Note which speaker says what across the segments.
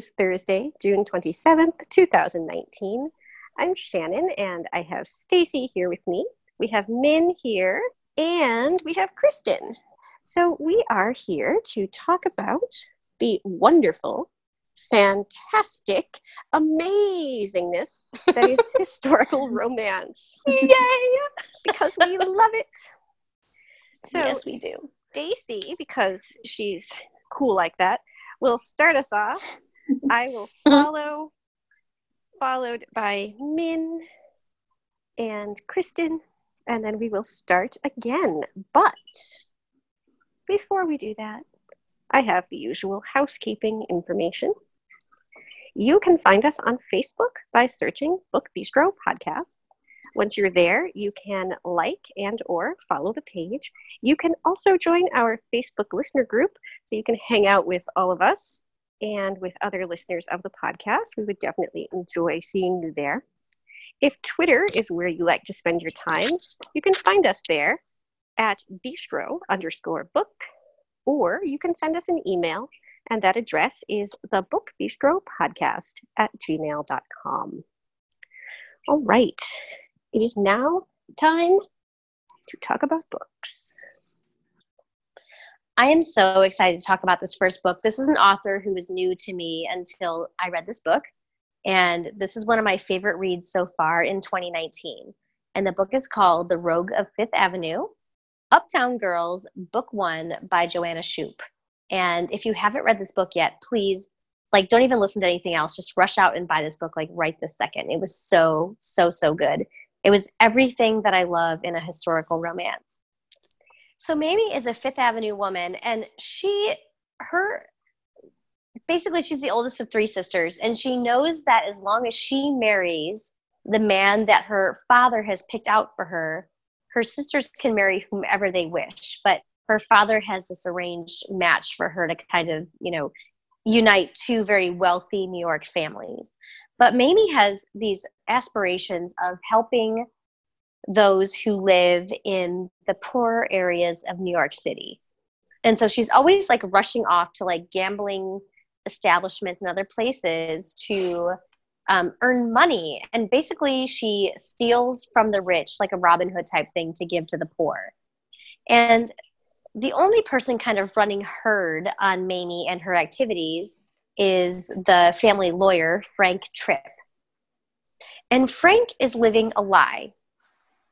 Speaker 1: Is Thursday, June 27th, 2019. I'm Shannon and I have Stacy here with me. We have Min here and we have Kristen. So we are here to talk about the wonderful, fantastic, amazingness that is historical romance. Yay! Because we love it. So
Speaker 2: yes, we do.
Speaker 1: Stacy, because she's cool like that, will start us off. I will mm-hmm. follow, followed by Min and Kristen, and then we will start again. But before we do that, I have the usual housekeeping information. You can find us on Facebook by searching Book Bistro Podcast. Once you're there, you can like and or follow the page. You can also join our Facebook listener group so you can hang out with all of us and with other listeners of the podcast. We would definitely enjoy seeing you there. If Twitter is where you like to spend your time, you can find us there at bistro underscore book, or you can send us an email, and that address is the book bistro podcast at gmail.com. All right, it is now time to talk about books.
Speaker 2: I am so excited to talk about this first book. This is an author who was new to me until I read this book. And this is one of my favorite reads so far in 2019. And the book is called The Rogue of Fifth Avenue Uptown Girls, Book One by Joanna Shupe. And if you haven't read this book yet, please, like, don't even listen to anything else. Just rush out and buy this book, like, right this second. It was so, so, so good. It was everything that I love in a historical romance. So Mamie is a Fifth Avenue woman, and she, her, basically, she's the oldest of three sisters, and she knows that as long as she marries the man that her father has picked out for her, her sisters can marry whomever they wish. But her father has this arranged match for her to kind of, you know, unite two very wealthy New York families. But Mamie has these aspirations of helping those who live in the poorer areas of New York City. And so she's always like rushing off to like gambling establishments and other places to um, earn money. And basically, she steals from the rich, like a Robin Hood type thing, to give to the poor. And the only person kind of running herd on Mamie and her activities is the family lawyer, Frank Tripp. And Frank is living a lie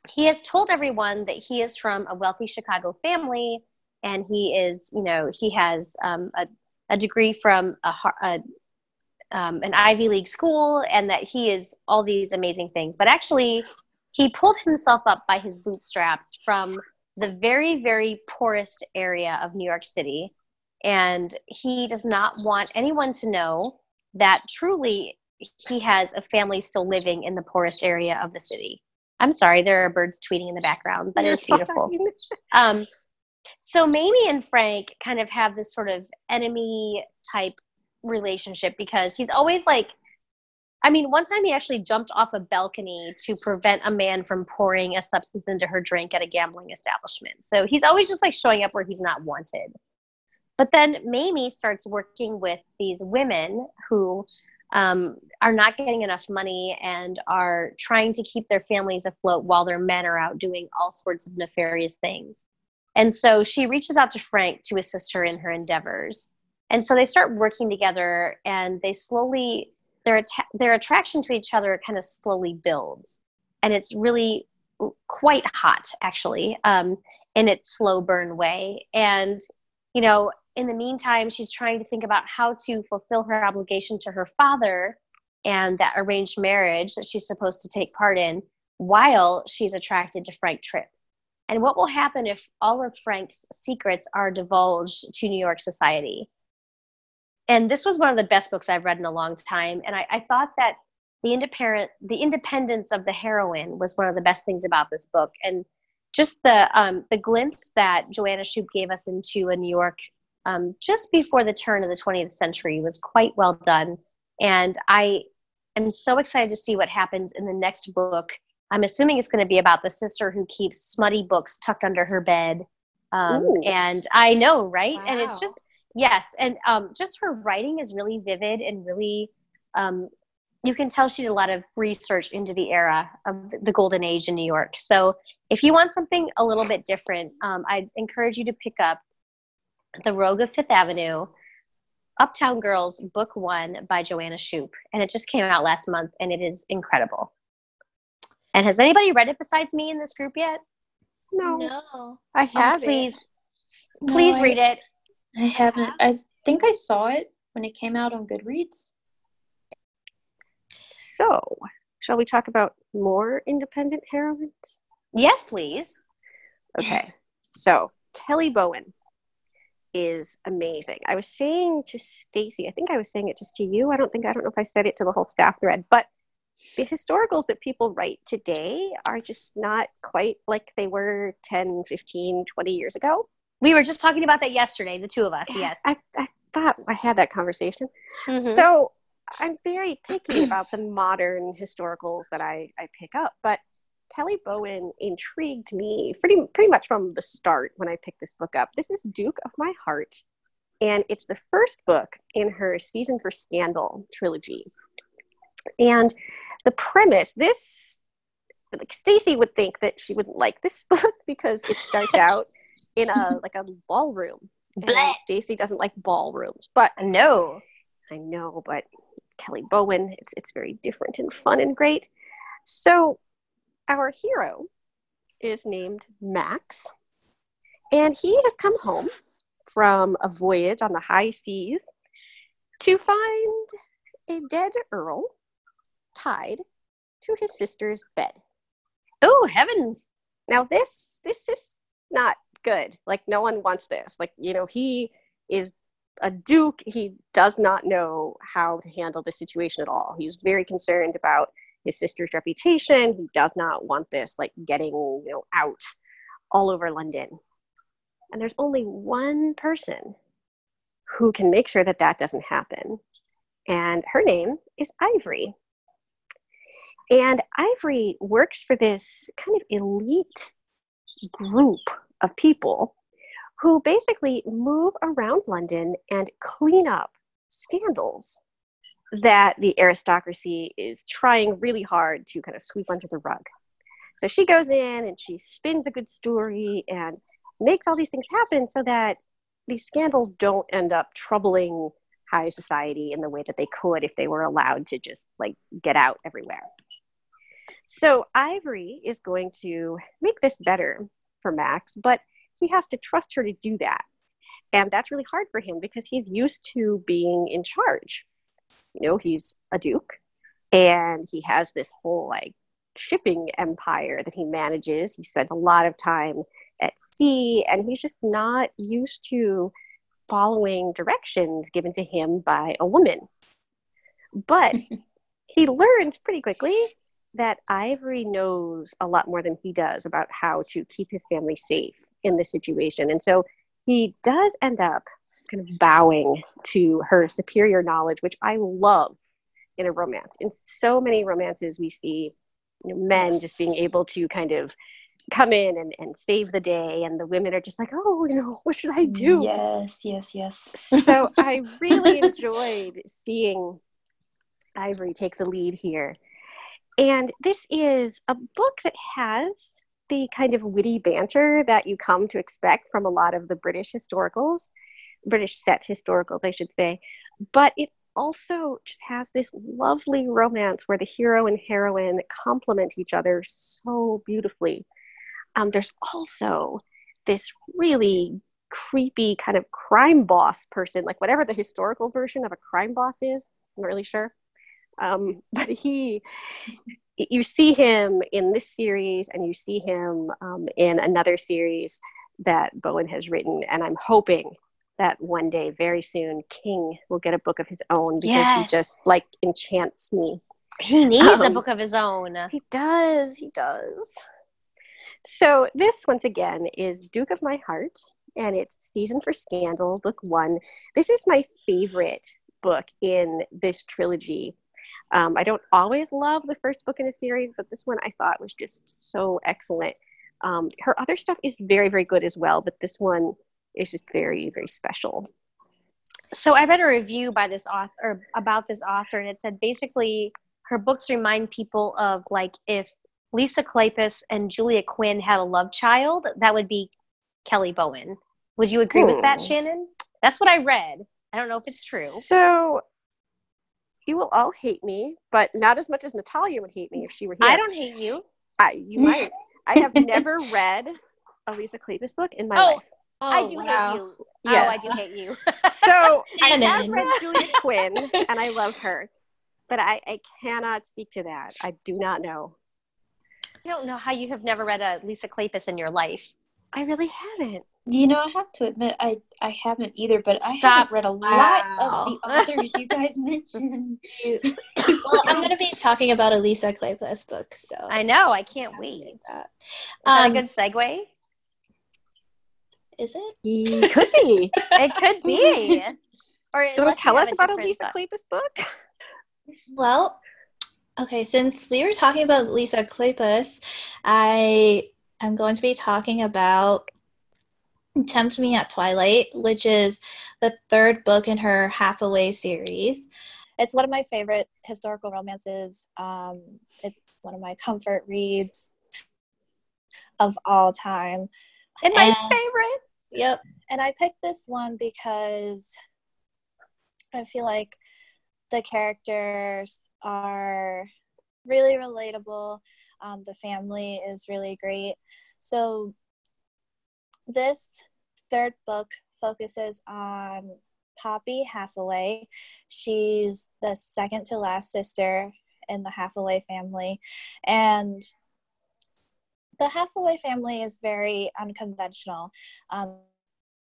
Speaker 2: he has told everyone that he is from a wealthy Chicago family and he is, you know, he has um, a, a, degree from a, a um, an Ivy League school and that he is all these amazing things. But actually, he pulled himself up by his bootstraps from the very, very poorest area of New York City. And he does not want anyone to know that truly he has a family still living in the poorest area of the city. I'm sorry, there are birds tweeting in the background, but it's beautiful. um, so Mamie and Frank kind of have this sort of enemy type relationship because he's always like, I mean, one time he actually jumped off a balcony to prevent a man from pouring a substance into her drink at a gambling establishment. So he's always just like showing up where he's not wanted. But then Mamie starts working with these women who um, are not getting enough money and are trying to keep their families afloat while their men are out doing all sorts of nefarious things. And so she reaches out to Frank to assist her in her endeavors. And so they start working together and they slowly, their, their attraction to each other kind of slowly builds. And it's really quite hot, actually, um, in its slow burn way. And, you know, in the meantime, she's trying to think about how to fulfill her obligation to her father and that arranged marriage that she's supposed to take part in while she's attracted to Frank Tripp. And what will happen if all of Frank's secrets are divulged to New York society? And this was one of the best books I've read in a long time. And I, I thought that the independent the independence of the heroine was one of the best things about this book and just the um, the glimpse that joanna shupe gave us into a new york um, just before the turn of the 20th century was quite well done. And i am so excited to see what happens in the next book. I'm assuming it's going to be about the sister who keeps smutty books tucked under her bed. Um, and i know right? Wow. and it's just yes and um, just her writing is really vivid and really um, you can tell she did a lot of research into the era of the golden age in New York. So if you want something a little bit different, um, I'd encourage you to pick up The Rogue of Fifth Avenue, Uptown Girls, Book One by Joanna Shupe. And it just came out last month and it is incredible. And has anybody read it besides me in this group yet?
Speaker 1: No.
Speaker 3: No.
Speaker 1: I have
Speaker 2: oh, please, please no, read it.
Speaker 3: I haven't. I think I saw it when it came out on Goodreads.
Speaker 1: So, shall we talk about more independent heroines?
Speaker 2: Yes, please.
Speaker 1: Okay. So, Kelly Bowen is amazing. I was saying to Stacy, I think I was saying it just to you. I don't think I don't know if I said it to the whole staff thread, but the historicals that people write today are just not quite like they were 10, 15, 20 years ago.
Speaker 2: We were just talking about that yesterday, the two of us. Yes.
Speaker 1: I, I thought I had that conversation. Mm-hmm. So I'm very picky about the modern historicals that I, I pick up, but Kelly Bowen intrigued me pretty pretty much from the start when I picked this book up. This is Duke of My Heart, and it's the first book in her Season for Scandal trilogy. And the premise, this like Stacy would think that she wouldn't like this book because it starts out in a like a ballroom. And Stacy doesn't like ballrooms, but
Speaker 2: no,
Speaker 1: I know, but Kelly Bowen. It's it's very different and fun and great. So our hero is named Max, and he has come home from a voyage on the high seas to find a dead earl tied to his sister's bed.
Speaker 2: Oh heavens!
Speaker 1: Now this this is not good. Like no one wants this. Like you know he is a duke, he does not know how to handle the situation at all. He's very concerned about his sister's reputation. He does not want this like getting, you know, out all over London. And there's only one person who can make sure that that doesn't happen. And her name is Ivory. And Ivory works for this kind of elite group of people who basically move around London and clean up scandals that the aristocracy is trying really hard to kind of sweep under the rug. So she goes in and she spins a good story and makes all these things happen so that these scandals don't end up troubling high society in the way that they could if they were allowed to just like get out everywhere. So Ivory is going to make this better for Max, but he has to trust her to do that. And that's really hard for him because he's used to being in charge. You know, he's a duke and he has this whole like shipping empire that he manages. He spent a lot of time at sea and he's just not used to following directions given to him by a woman. But he learns pretty quickly that Ivory knows a lot more than he does about how to keep his family safe in this situation. And so he does end up kind of bowing to her superior knowledge, which I love in a romance. In so many romances, we see you know, men yes. just being able to kind of come in and, and save the day, and the women are just like, oh, you know, what should I do?
Speaker 3: Yes, yes, yes.
Speaker 1: so I really enjoyed seeing Ivory take the lead here. And this is a book that has the kind of witty banter that you come to expect from a lot of the British historicals, British set historicals, I should say. But it also just has this lovely romance where the hero and heroine complement each other so beautifully. Um, there's also this really creepy kind of crime boss person, like whatever the historical version of a crime boss is. I'm not really sure. Um, but he, you see him in this series, and you see him um, in another series that Bowen has written, and I'm hoping that one day, very soon, King will get a book of his own because yes. he just like enchants me.
Speaker 2: He needs a
Speaker 1: Um,
Speaker 2: book of his own.
Speaker 1: He does. He does. So this once again is Duke of My Heart, and it's Season for Scandal, Book One. This is my favorite book in this trilogy. Um, I don't always love the first book in a series, but this one I thought was just so excellent. Um, her other stuff is very, very good as well, but this one is just very, very special.
Speaker 2: So I read a review by this author about this author, and it said basically her books remind people of like if Lisa Kleypas and Julia Quinn had a love child, that would be Kelly Bowen. Would you agree with that,
Speaker 1: Hmm.
Speaker 2: Shannon? That's what I read. I don't know if it's true.
Speaker 1: So you will all hate me, but not as much as Natalia would hate me if she were here.
Speaker 2: I don't hate you.
Speaker 1: I, you might. I have never read a Lisa Kleypas book in my
Speaker 2: Oh,
Speaker 1: life.
Speaker 2: I do hate you. Oh, I do hate you.
Speaker 1: So I have read Julia Quinn, and I love her, but I, I cannot speak to that. I do not know.
Speaker 2: I don't know how you have never read a Lisa Kleypas in your life.
Speaker 1: I really haven't.
Speaker 3: Do you know? I have to admit, I I haven't either, but I haven't read a lot
Speaker 4: Wow.
Speaker 3: of the authors you guys mentioned.
Speaker 4: Well, I'm going to be talking about a Lisa Kleypas book, so
Speaker 2: I know. I can't wait. Is
Speaker 4: that.
Speaker 2: that
Speaker 4: Um,
Speaker 2: a good segue?
Speaker 4: Is it?
Speaker 1: It could be.
Speaker 2: It could be. Or
Speaker 1: You want to tell us
Speaker 2: have
Speaker 1: about a Lisa
Speaker 2: thought.
Speaker 1: Kleypas book?
Speaker 4: Well, okay, since we were talking about Lisa Kleypas, I am going to be talking about Tempt Me at Twilight, which is the third book in her Hathaway series. It's one of my favorite historical romances. Um, it's one of my comfort reads of all time.
Speaker 2: And my
Speaker 4: And-
Speaker 2: favorite.
Speaker 4: Yep. And I picked this one because I feel like the characters are really relatable. Um, the family is really great. So, this third book focuses on Poppy Hathaway. She's the second to last sister in the Hathaway family. And the Hathaway family is very unconventional. Um,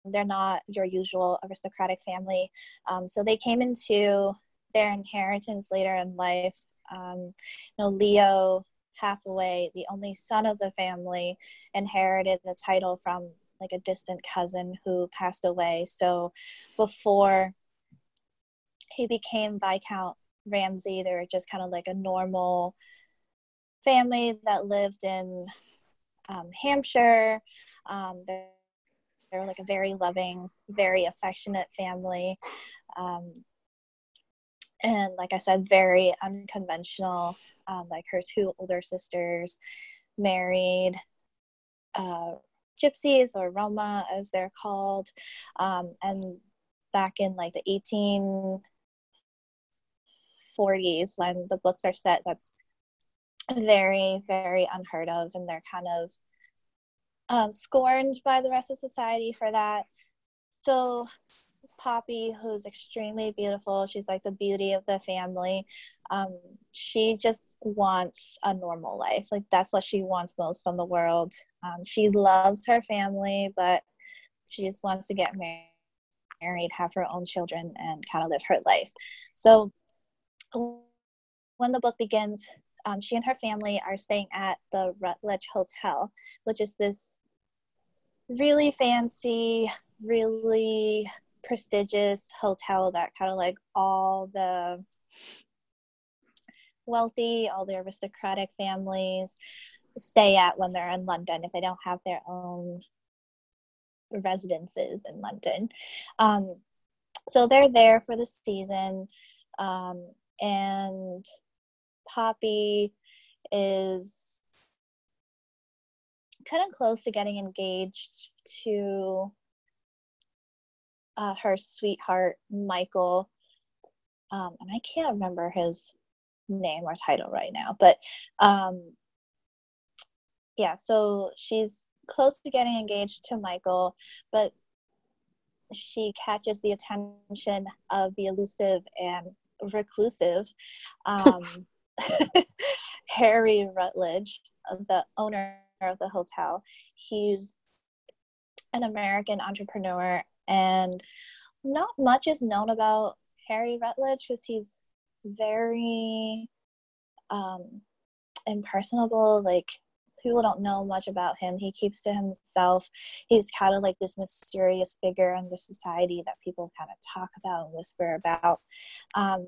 Speaker 4: they're not your usual aristocratic family. Um, so they came into their inheritance later in life. Um, you know, Leo Hathaway, the only son of the family, inherited the title from like a distant cousin who passed away. So before he became Viscount Ramsay, they were just kind of like a normal family that lived in um, Hampshire. Um, they're, like a very loving, very affectionate family. Um, and like I said, very unconventional. Um, like her two older sisters married uh, gypsies or Roma, as they're called. Um, and back in like the 1840s, when the books are set, that's very, very unheard of. And they're kind of um, scorned by the rest of society for that. So Poppy, who's extremely beautiful, she's like the beauty of the family. Um, she just wants a normal life. Like that's what she wants most from the world. Um, she loves her family, but she just wants to get mar- married, have her own children, and kind of live her life. So when the book begins, um, she and her family are staying at the Rutledge Hotel, which is this really fancy, really prestigious hotel that kind of like all the wealthy, all the aristocratic families stay at when they're in London if they don't have their own residences in London. Um, so they're there for the season, um, and Poppy is kind of close to getting engaged to uh, her sweetheart Michael, um, and I can't remember his name or title right now, but um, yeah, so she's close to getting engaged to Michael, but she catches the attention of the elusive and reclusive um, Harry Rutledge, the owner of the hotel. He's an American entrepreneur, and not much is known about Harry Rutledge because he's very um, impersonable. Like people don't know much about him. He keeps to himself. He's kind of like this mysterious figure in the society that people kind of talk about and whisper about. Um,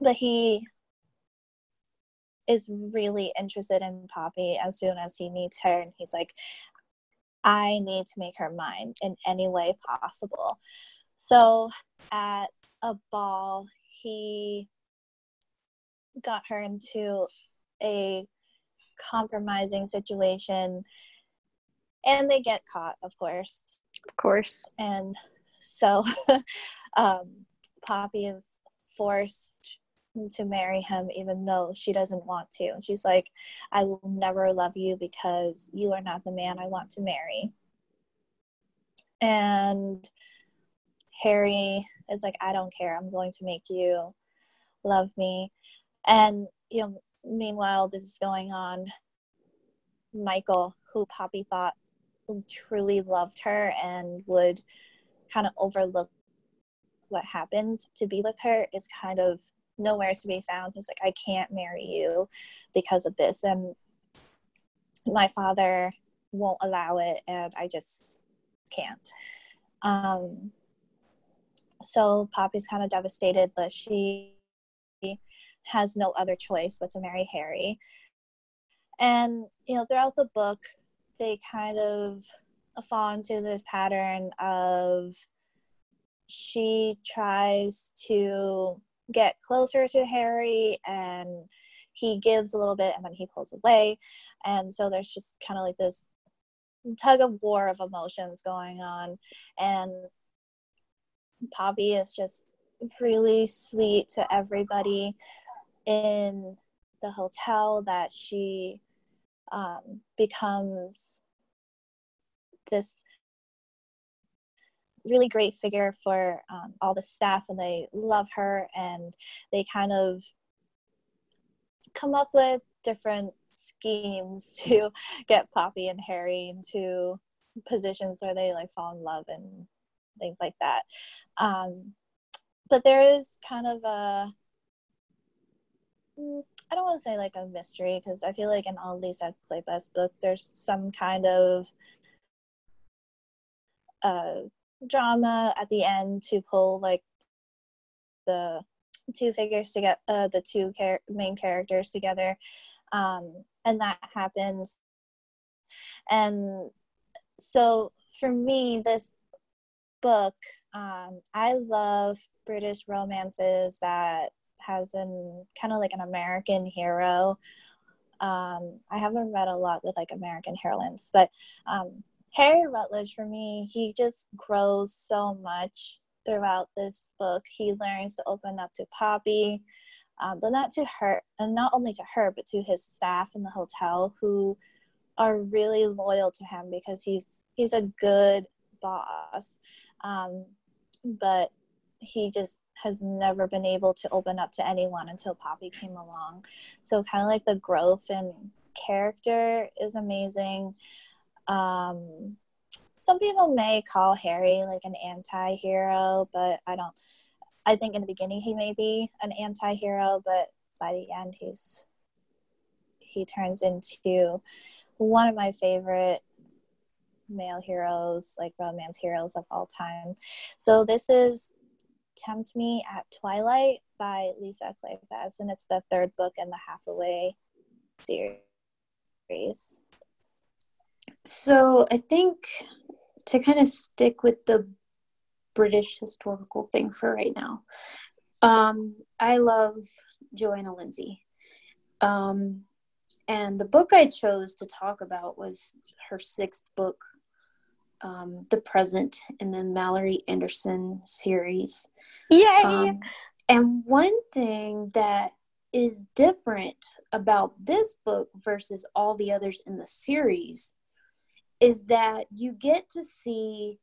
Speaker 4: but he is really interested in Poppy as soon as he meets her, and he's like, I need to make her mine in any way possible. So at a ball, he got her into a compromising situation and they get caught of course
Speaker 1: Of course.
Speaker 4: and so um, poppy is forced to marry him even though she doesn't want to. And she's like i will never love you because you are not the man i want to marry. And harry is like i don't care. I'm going to make you love me. And you know meanwhile this is going on. Michael who poppy thought truly loved her and would kind of overlook what happened to be with her is kind of nowhere to be found. He's like i can't marry you because of this. And my father won't allow it and i just can't. Um so poppy's kind of devastated but she has no other choice but to marry Harry. And, you know, throughout the book, they kind of fall into this pattern of she tries to get closer to Harry and he gives a little bit and then he pulls away. And so there's just kind of like this tug of war of emotions going on. And Poppy is just really sweet to everybody in the hotel that she um, becomes this really great figure for um, all the staff and they love her and they kind of come up with different schemes to get poppy and harry into positions where they like fall in love and things like that. Um, but there is kind of a mm, don't want to say like a mystery because I feel like in all these Kleypas books, there's some kind of uh, drama at the end to pull like the two figures to get uh, the two char- main characters together, um, and that happens. And so for me, this book, um, I love British romances that has an kind of like an American hero. Um, I haven't read a lot with like American heroines, but um, Harry Rutledge for me, he just grows so much throughout this book. He learns to open up to Poppy, um, but not to her, and not only to her, but to his staff in the hotel who are really loyal to him because he's he's a good boss. Um, but he just has never been able to open up to anyone until Poppy came along. So kind of like the growth in character is amazing. Um, some people may call Harry like an anti-hero, but I don't. I think in the beginning he may be an anti-hero, but by the end he's he turns into one of my favorite male heroes, like romance heroes of all time. So this is Tempt Me at Twilight by Lisa Kleypas, and it's the third book in the Hathaway series.
Speaker 3: So I think to kind of stick with the British historical thing for right now, um, I love Johanna Lindsey. Um, and the book I chose to talk about was her sixth book, um, The Present in the Malory Anderson series.
Speaker 1: Yay!
Speaker 3: Um, and one thing that is different about this book versus all the others in the series is that you get to see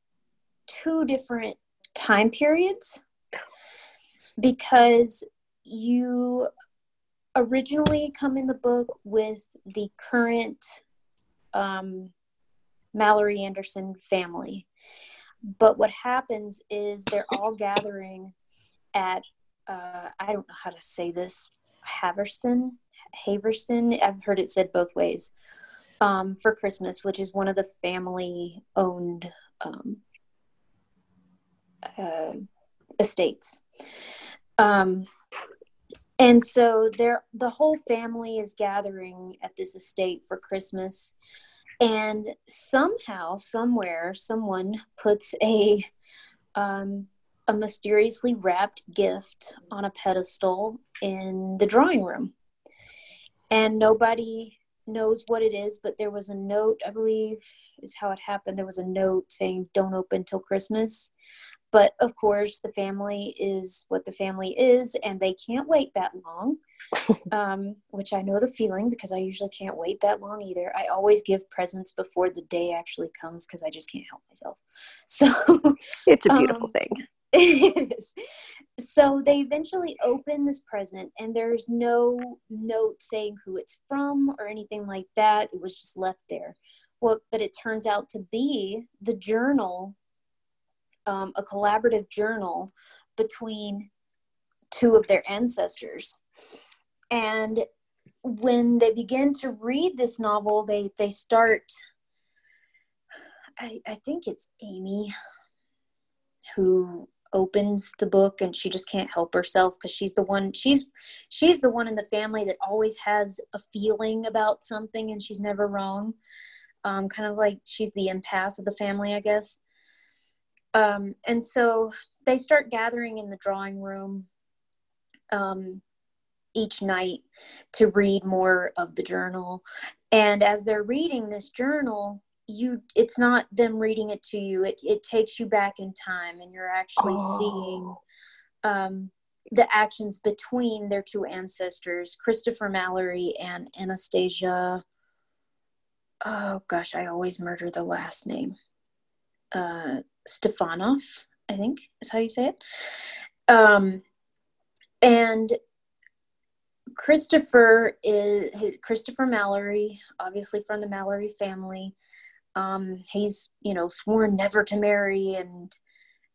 Speaker 3: two different time periods because you originally come in the book with the current um, Malory Anderson family. But what happens is they're all gathering at, uh, I don't know how to say this, Haverston, Haverston. I've heard it said both ways. Um, for Christmas, which is one of the family-owned um, uh, estates. Um, and so there, the whole family is gathering at this estate for Christmas, and somehow, somewhere, someone puts a um, a mysteriously wrapped gift on a pedestal in the drawing room. And nobody knows what it is, but there was a note, I believe is how it happened. There was a note saying, Don't open till Christmas. But of course, the family is what the family is, and they can't wait that long, um, which I know the feeling because I usually can't wait that long either. I always give presents before the day actually comes because I just can't help myself. So
Speaker 1: it's a beautiful um, thing.
Speaker 3: So they eventually open this present, and there's no note saying who it's from or anything like that. It was just left there. Well, but it turns out to be the journal, um, a collaborative journal between two of their ancestors. And when they begin to read this novel, they they start. I, I think it's Amy who opens the book and she just can't help herself because she's the one she's she's the one in the family that always has a feeling about something and she's never wrong. Um, kind of like she's the empath of the family i guess. Um, and so they start gathering in the drawing room um, each night to read more of the journal. And as they're reading this journal you it's not them reading it to you. It, it takes you back in time and you're actually oh. seeing um, the actions between their two ancestors christopher malory and anastasia. Oh gosh i always murder the last name. Uh stefanov i think is how you say it. Um and christopher is his, christopher malory obviously from the malory family um, he's, you know, sworn never to marry, and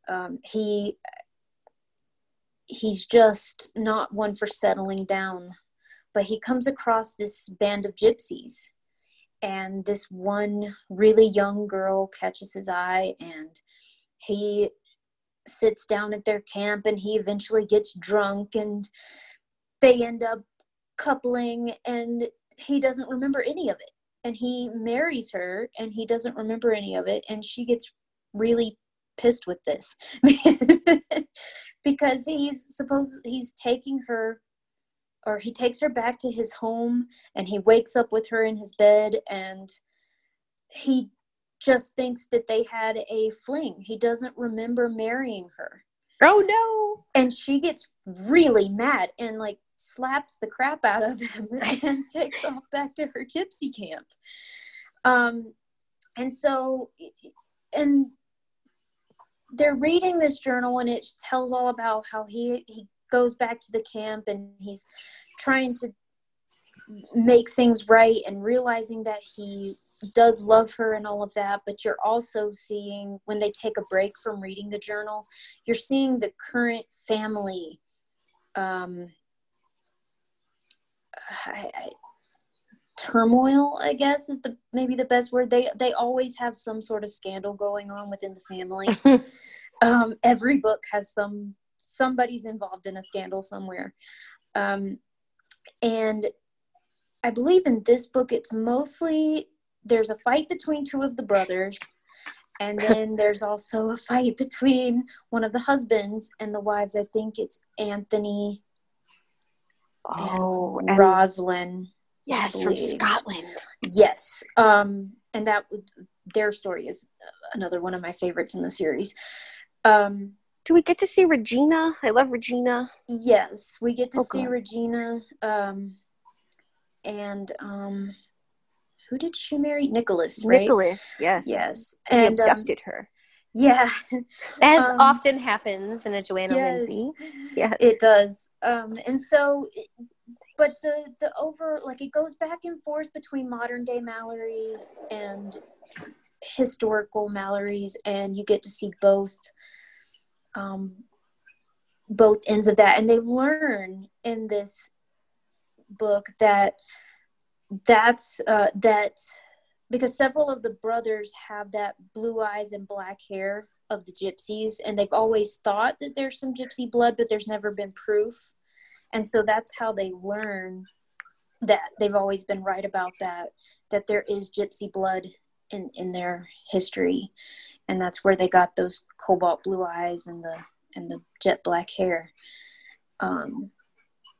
Speaker 3: um, he he's just not one for settling down. But he comes across this band of gypsies, and this one really young girl catches his eye, and he sits down at their camp, and he eventually gets drunk, and they end up coupling, and he doesn't remember any of it and he marries her and he doesn't remember any of it and she gets really pissed with this. Because he's supposed he's taking her or he takes her back to his home and he wakes up with her in his bed and he just thinks that they had a fling. He doesn't remember marrying her.
Speaker 1: Oh no.
Speaker 3: And she gets really mad and like slaps the crap out of him and takes off back to her gypsy camp. Um, and so, and they're reading this journal, and it tells all about how he he goes back to the camp and he's trying to make things right and realizing that he does love her and all of that but you're also seeing when they take a break from reading the journal you're seeing the current family um, I, I, turmoil i guess is the maybe the best word. They they always have some sort of scandal going on within the family. Um, every book has some somebody's involved in a scandal somewhere. Um, and i believe in this book it's mostly there's a fight between two of the brothers and then there's also a fight between one of the husbands and the wives. I think it's anthony
Speaker 1: Oh,
Speaker 3: and Roslynn.
Speaker 1: Yes, from Scotland.
Speaker 3: Yes. Um, and that their story is another one of my favorites in the series. Um,
Speaker 1: do we get to see Regina? I love Regina.
Speaker 3: Yes, we get to oh, see Regina. Um, and um, who did she marry? Nicholas, right?
Speaker 1: Nicholas, yes.
Speaker 3: Yes.
Speaker 1: And he abducted um, her.
Speaker 3: Yeah.
Speaker 2: As um, often happens in a Johanna yes, Lindsey.
Speaker 3: Yeah. It does. Um, and so, but the, the over, like it goes back and forth between modern day Malorys and historical Malorys, and you get to see both, um, both ends of that. And they learn in this book that that's uh, that because several of the brothers have that blue eyes and black hair of the gypsies and they've always thought that there's some gypsy blood but there's never been proof. And so that's how they learn that they've always been right about that that there is gypsy blood in in their history. And that's where they got those cobalt blue eyes and the and the jet black hair. Um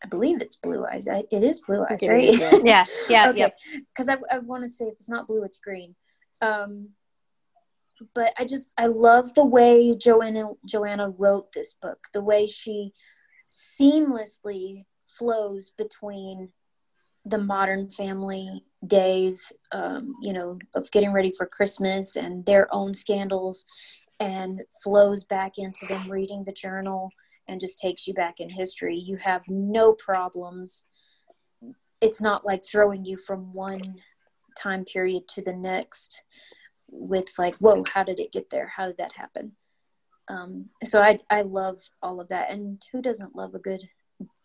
Speaker 3: I believe it's blue eyes. I, it is blue eyes, right?
Speaker 2: yeah, yeah,
Speaker 3: okay. Because I, I want to say if it's not blue, it's green. Um, but I just I love the way Johanna Johanna wrote this book. The way she seamlessly flows between the modern family days, um, you know, of getting ready for Christmas and their own scandals, and flows back into them reading the journal and just takes you back in history. You have no problems. It's not like throwing you from one time period to the next with like, whoa, how did it get there? How did that happen? Um, so I I love all of that, and who doesn't love a good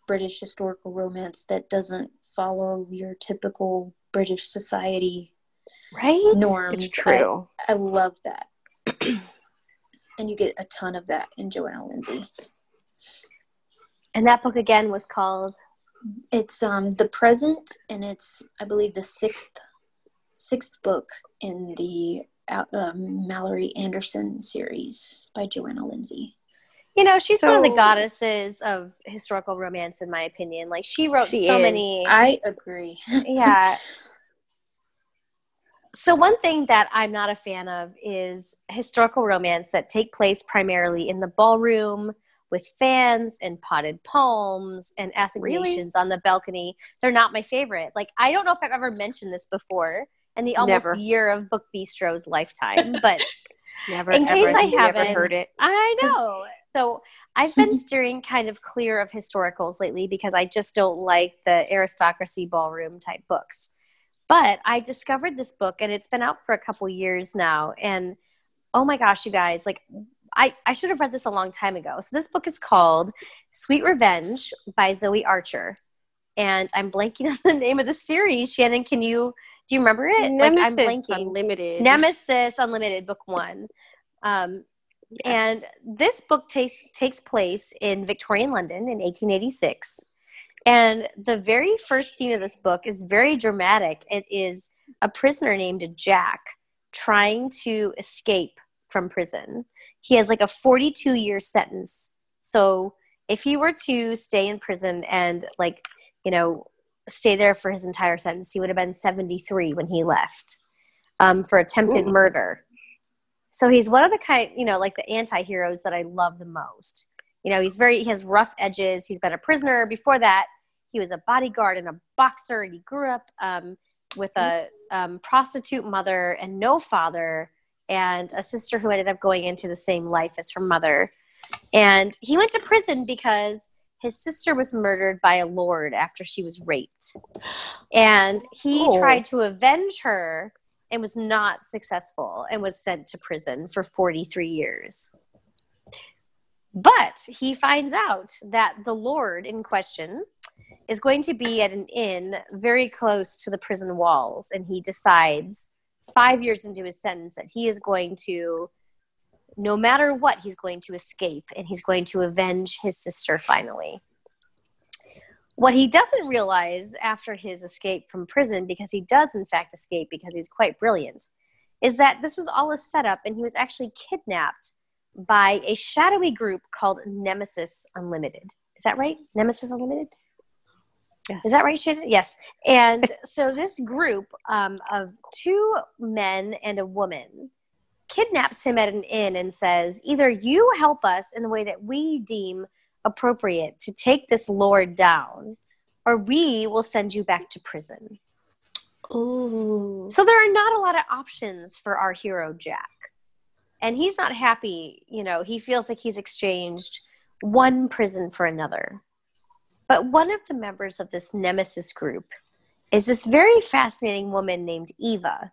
Speaker 3: British historical romance that doesn't follow your typical British society
Speaker 2: right
Speaker 3: norms?
Speaker 2: It's true.
Speaker 3: I, I love that, and you get a ton of that in Johanna Lindsey.
Speaker 2: And that book again was called.
Speaker 3: It's um the present, and it's I believe the sixth sixth book in the uh, Malory Anderson series by Johanna Lindsey.
Speaker 2: You know, she's so, one of the goddesses of historical romance, in my opinion. Like she wrote she so is. many.
Speaker 3: I agree.
Speaker 2: yeah. So one thing that I'm not a fan of is historical romance that take place primarily in the ballroom with fans and potted palms and assignations really? on the balcony. They're not my favorite. Like I don't know if I've ever mentioned this before in the almost Never. year of Book Bistro's lifetime, but
Speaker 1: Never, in case I haven't
Speaker 2: heard it. I know. So I've been steering kind of clear of historicals lately because I just don't like the aristocracy ballroom type books. But I discovered this book and it's been out for a couple years now. And oh my gosh, you guys, like I, I should have read this a long time ago. So this book is called Sweet Revenge by Zoe Archer. And I'm blanking on the name of the series. Shannon, can you do you remember it?
Speaker 1: Nemesis like I'm blanking. Unlimited.
Speaker 2: Nemesis Unlimited, book one. Um, yes. And this book takes takes place in Victorian London in 1886. And the very first scene of this book is very dramatic. It is a prisoner named Jack trying to escape from prison. He has like a 42 year sentence. So if he were to stay in prison and like, you know, stay there for his entire sentence. He would have been 73 when he left um, for attempted Ooh. murder. So he's one of the kind, you know, like the anti heroes that I love the most. You know, he's very, he has rough edges. He's been a prisoner. Before that, he was a bodyguard and a boxer. And he grew up um, with a um, prostitute mother and no father, and a sister who ended up going into the same life as her mother. And he went to prison because his sister was murdered by a lord after she was raped. And he oh. tried to avenge her and was not successful and was sent to prison for 43 years. But he finds out that the lord in question is going to be at an inn very close to the prison walls. And he decides, five years into his sentence, that he is going to no matter what, he's going to escape and he's going to avenge his sister finally. What he doesn't realize after his escape from prison, because he does in fact escape because he's quite brilliant, is that this was all a setup and he was actually kidnapped by a shadowy group called Nemesis Unlimited. Is that right? Nemesis Unlimited? Yes. Is that right, Shannon? Yes. And so this group um, of two men and a woman kidnaps him at an inn and says, Either you help us in the way that we deem appropriate to take this lord down, or we will send you back to prison.
Speaker 3: Ooh.
Speaker 2: So there are not a lot of options for our hero, Jack. And he's not happy. You know, he feels like he's exchanged one prison for another. But one of the members of this nemesis group is this very fascinating woman named Eva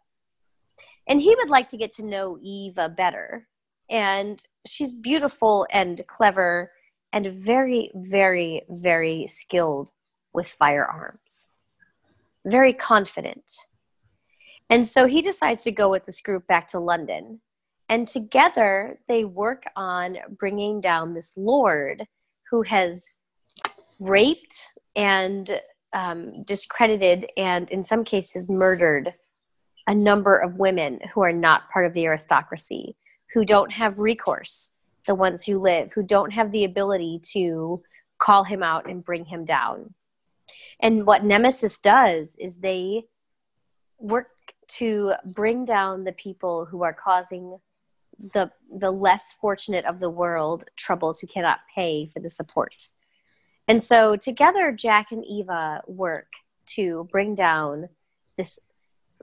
Speaker 2: and he would like to get to know Eva better. And she's beautiful and clever and very, very, very skilled with firearms. Very confident. And so he decides to go with this group back to London. And together they work on bringing down this lord who has raped and um, discredited and, in some cases, murdered a number of women who are not part of the aristocracy, who don't have recourse, the ones who live, who don't have the ability to call him out and bring him down. And what Nemesis does is they work to bring down the people who are causing the the less fortunate of the world troubles who cannot pay for the support. And so together Jack and Eva work to bring down this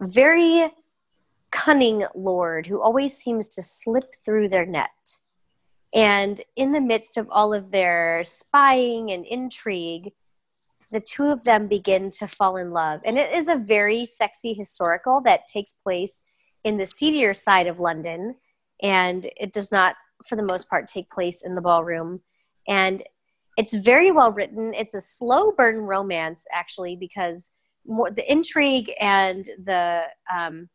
Speaker 2: very cunning lord who always seems to slip through their net. And in the midst of all of their spying and intrigue, the two of them begin to fall in love. And it is a very sexy historical that takes place in the seedier side of London. And it does not, for the most part, take place in the ballroom. And it's very well written. It's a slow burn romance, actually, because more the intrigue and the um,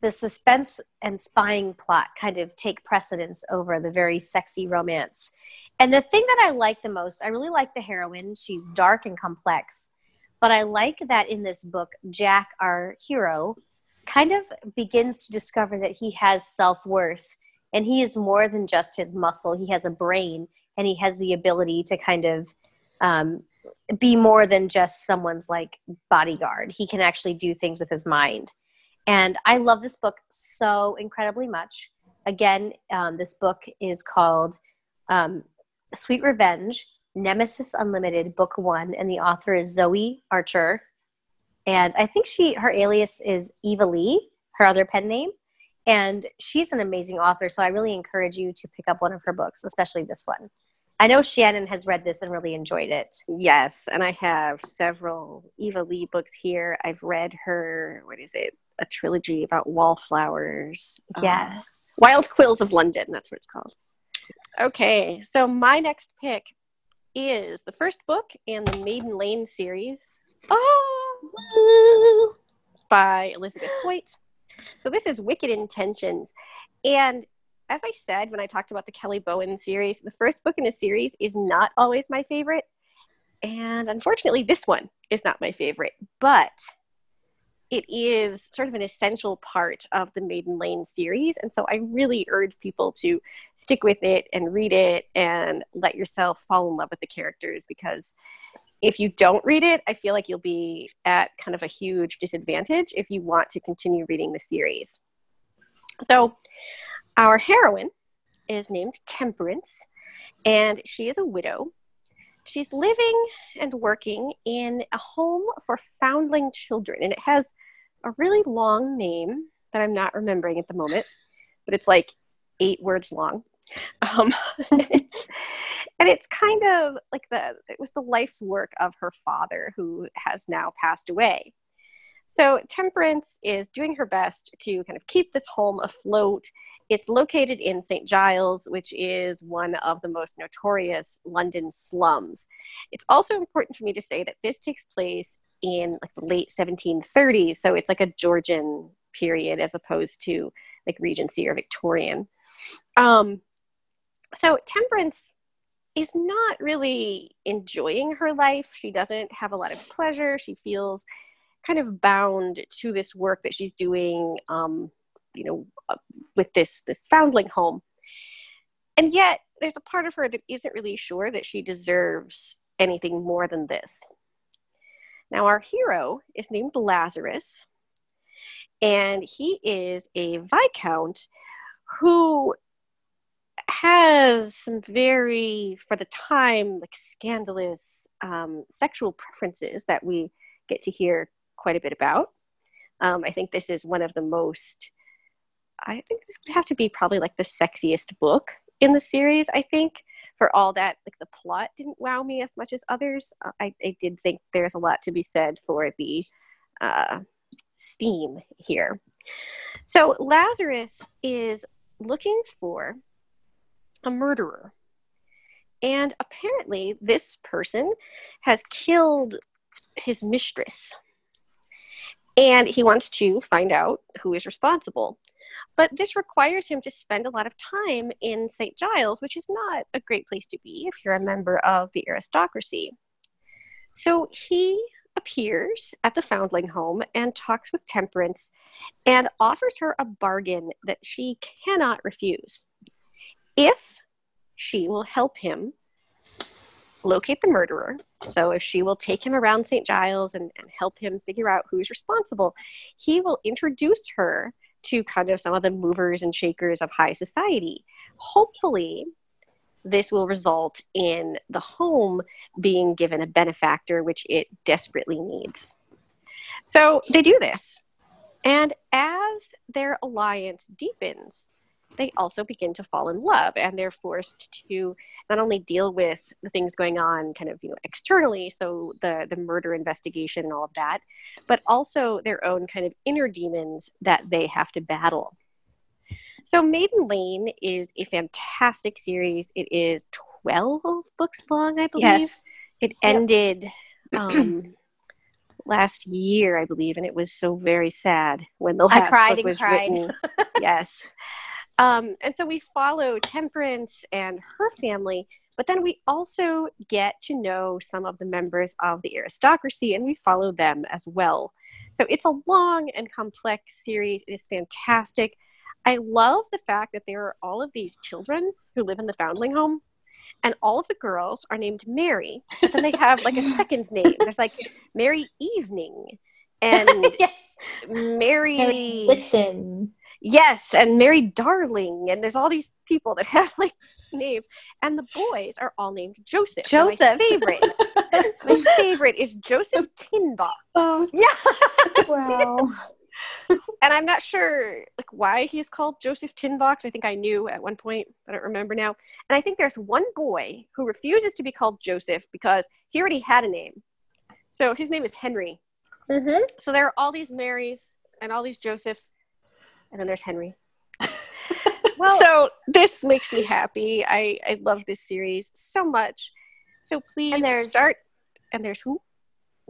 Speaker 2: the suspense and spying plot kind of take precedence over the very sexy romance. And the thing that I like the most, I really like the heroine. She's dark and complex. But I like that in this book, Jack, our hero, kind of begins to discover that he has self worth and he is more than just his muscle. He has a brain and he has the ability to kind of um, be more than just someone's like bodyguard. He can actually do things with his mind. And I love this book so incredibly much. Again, um, this book is called um, Sweet Revenge, Nemesis Unlimited, Book One, and the author is Zoe Archer. And I think she her alias is Eva Leigh, her other pen name. And she's an amazing author, so I really encourage you to pick up one of her books, especially this one. I know Shannon has read this and really enjoyed it.
Speaker 1: Yes, and I have several Eva Leigh books here. I've read her, what is it? A trilogy about wallflowers.
Speaker 2: Yes.
Speaker 1: Um, Wild Quills of London, that's what it's called. Okay, so my next pick is the first book in the Maiden Lane series. Oh, by Elizabeth Hoyt. So this is Wicked Intentions. And as I said when I talked about the Kelly Bowen series, the first book in a series is not always my favorite. And unfortunately, this one is not my favorite. But it is sort of an essential part of the Maiden Lane series. And so I really urge people to stick with it and read it and let yourself fall in love with the characters because if you don't read it, I feel like you'll be at kind of a huge disadvantage if you want to continue reading the series. So, our heroine is named Temperance, and she is a widow she's living and working in a home for foundling children. And it has a really long name that I'm not remembering at the moment, but it's like eight words long. Um, and, it's, and it's kind of like the it was the life's work of her father who has now passed away. So Temperance is doing her best to kind of keep this home afloat it's located in St. Giles, which is one of the most notorious London slums. It's also important for me to say that this takes place in like the late 1730s, so it's like a Georgian period as opposed to like Regency or Victorian. Um, so Temperance is not really enjoying her life. She doesn't have a lot of pleasure. She feels kind of bound to this work that she's doing. Um, you know, uh, with this this foundling home. And yet, there's a part of her that isn't really sure that she deserves anything more than this. Now, our hero is named Lazarus, and he is a viscount who has some very, for the time, like scandalous um, sexual preferences that we get to hear quite a bit about. Um, I think this is one of the most I think this would have to be probably like the sexiest book in the series. I think for all that, like the plot didn't wow me as much as others. Uh, I, I did think there's a lot to be said for the uh, steam here. So Lazarus is looking for a murderer. And apparently, this person has killed his mistress. And he wants to find out who is responsible. But this requires him to spend a lot of time in St. Giles, which is not a great place to be if you're a member of the aristocracy. So he appears at the foundling home and talks with Temperance and offers her a bargain that she cannot refuse. If she will help him locate the murderer, so if she will take him around St. Giles and, and help him figure out who's responsible, he will introduce her to kind of some of the movers and shakers of high society. Hopefully, this will result in the home being given a benefactor, which it desperately needs. So they do this. And as their alliance deepens, they also begin to fall in love and they're forced to not only deal with the things going on kind of you know externally so the the murder investigation and all of that but also their own kind of inner demons that they have to battle. So maiden lane is a fantastic series. It is 12 books long i believe. Yes. it ended um, last year i believe and it was so very sad when the last
Speaker 2: I cried
Speaker 1: book was
Speaker 2: cried.
Speaker 1: written. Yes um, and so we follow Temperance and her family, but then we also get to know some of the members of the aristocracy and we follow them as well. So it's a long and complex series. It is fantastic. I love the fact that there are all of these children who live in the foundling home, and all of the girls are named Mary, but then they have like a second name. There's like Mary Evening and
Speaker 2: yes.
Speaker 1: Mary,
Speaker 3: Mary Whitsun.
Speaker 1: Yes, and Mary Darling, and there's all these people that have like names, and the boys are all named Joseph.
Speaker 2: Joseph,
Speaker 1: my favorite. my favorite is Joseph Tinbox.
Speaker 3: Oh,
Speaker 2: Yeah.
Speaker 3: wow.
Speaker 1: and I'm not sure like why he's called Joseph Tinbox. I think I knew at one point, I don't remember now. And I think there's one boy who refuses to be called Joseph because he already had a name. So his name is Henry.
Speaker 2: mm-hmm.
Speaker 1: So there are all these Marys and all these Josephs, and then there's Henry.
Speaker 2: Well,
Speaker 1: so this makes me happy. I I love this series so much. So please
Speaker 2: And there's-
Speaker 1: start. And there's who?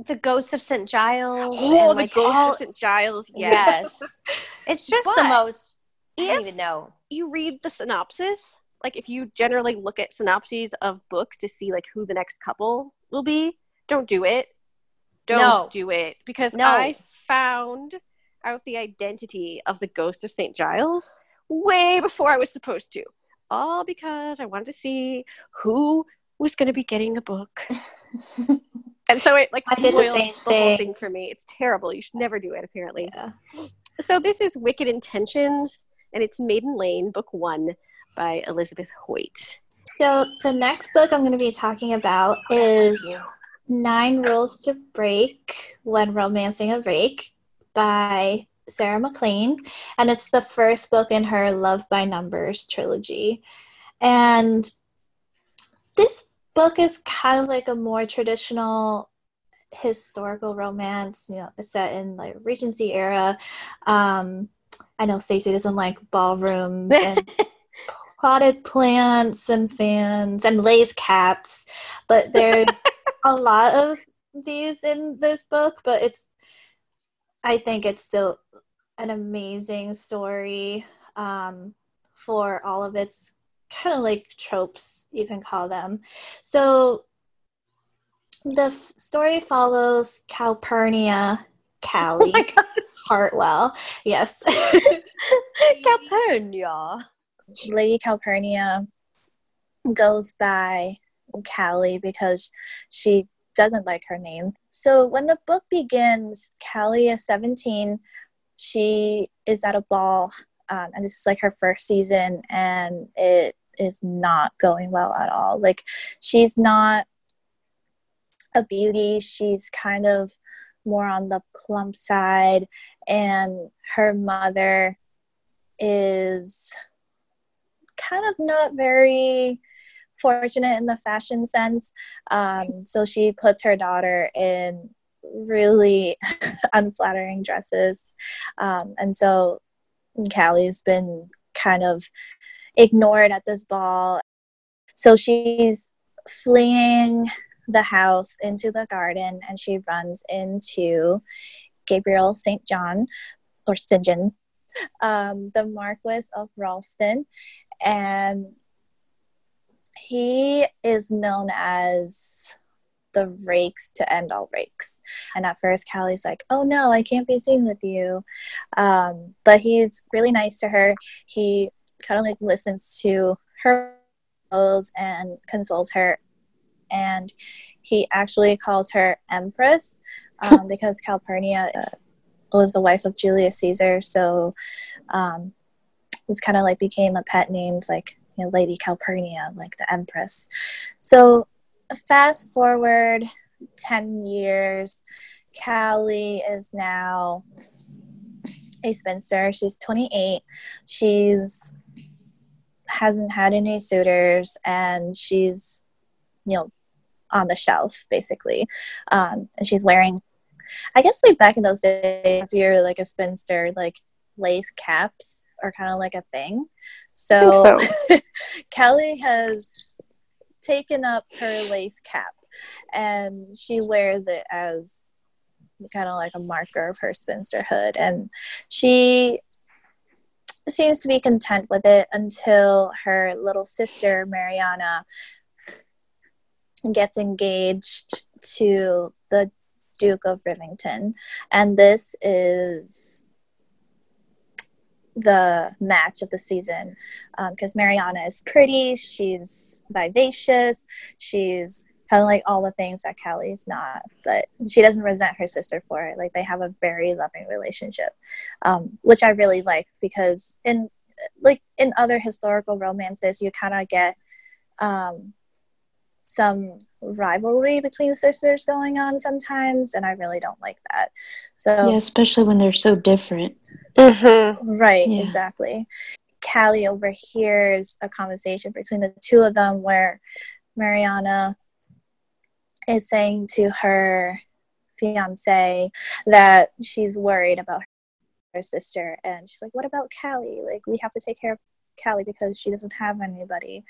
Speaker 2: the Ghost of St. Giles.
Speaker 1: Oh, the
Speaker 2: like,
Speaker 1: Ghost
Speaker 2: all-
Speaker 1: of St. Giles. Yes.
Speaker 2: Yes. It's just
Speaker 1: But
Speaker 2: the most. I don't even know.
Speaker 1: you read the synopsis, like if you generally look at synopses of books to see like who the next couple will be, don't do it. Don't
Speaker 2: No.
Speaker 1: do it because
Speaker 2: No.
Speaker 1: I found out the identity of the Ghost of St. Giles way before I was supposed to. All because I wanted to see who was going to be getting a book. And so it like
Speaker 3: I the
Speaker 1: spoils
Speaker 3: same
Speaker 1: the whole
Speaker 3: thing.
Speaker 1: thing for me. It's terrible. You should never do it apparently.
Speaker 3: Yeah.
Speaker 1: So this is Wicked Intentions, and it's Maiden Lane, Book One, by Elizabeth Hoyt.
Speaker 3: So the next book I'm going to be talking about is Nine Rules to Break When Romancing a Rake by Sarah MacLean. And it's the first book in her Love by Numbers trilogy. And this book is kind of like a more traditional historical romance. You know, it's set in like Regency era. Um, I know Stacey doesn't like ballrooms and potted plants and fans and lace caps, but there's a lot of these in this book. But it's, I think it's still an amazing story um, for all of its kind of like tropes, you can call them. So the f- story follows Calpurnia Callie
Speaker 2: Oh.
Speaker 3: Hartwell. Yes.
Speaker 2: Calpurnia.
Speaker 4: Lady Calpurnia goes by Callie because she doesn't like her name. So when the book begins, Callie is 17. She is at a ball, um, and this is like her first season, and it is not going well at all. Like, she's not a beauty, she's kind of more on the plump side, and her mother is kind of not very fortunate in the fashion sense. Um, so she puts her daughter in really unflattering dresses. Um, and so Callie's been kind of ignored at this ball. So she's fleeing the house into the garden and she runs into Gabriel St. John or St. John, um, the Marquis of Ralston. And he is known as the rakes to end all rakes. And at first, Callie's like, oh no, I can't be seen with you. Um, but he's really nice to her. He kind of like listens to her and consoles her. And he actually calls her Empress um, because Calpurnia uh, was the wife of Julius Caesar. So um, it's kind of like became a pet name, like you know, Lady Calpurnia, like the Empress. So fast forward 10 years, Callie is now a spinster. She's 28. She's hasn't had any suitors and she's you know on the shelf basically um, and she's wearing i guess like back in those days if you're like a spinster like lace caps are kind of like a thing so, so. callie has taken up her lace cap and she wears it as kind of like a marker of her spinsterhood and she seems to be content with it until her little sister mariana gets engaged to the duke of rivington and this is the match of the season because um, Mariana is pretty, she's vivacious, she's kind of like all the things that Callie's not, but she doesn't resent her sister for it. Like they have a very loving relationship, um, which I really like because in like in other historical romances, you kind of get um, some rivalry between sisters going on sometimes, and I really don't like that. So
Speaker 3: yeah, especially when they're so different.
Speaker 1: Mm-hmm.
Speaker 4: Right, yeah. exactly. Callie overhears a conversation between the two of them where Mariana is saying to her fiance that she's worried about her sister and she's like what about callie like we have to take care of callie because she doesn't have anybody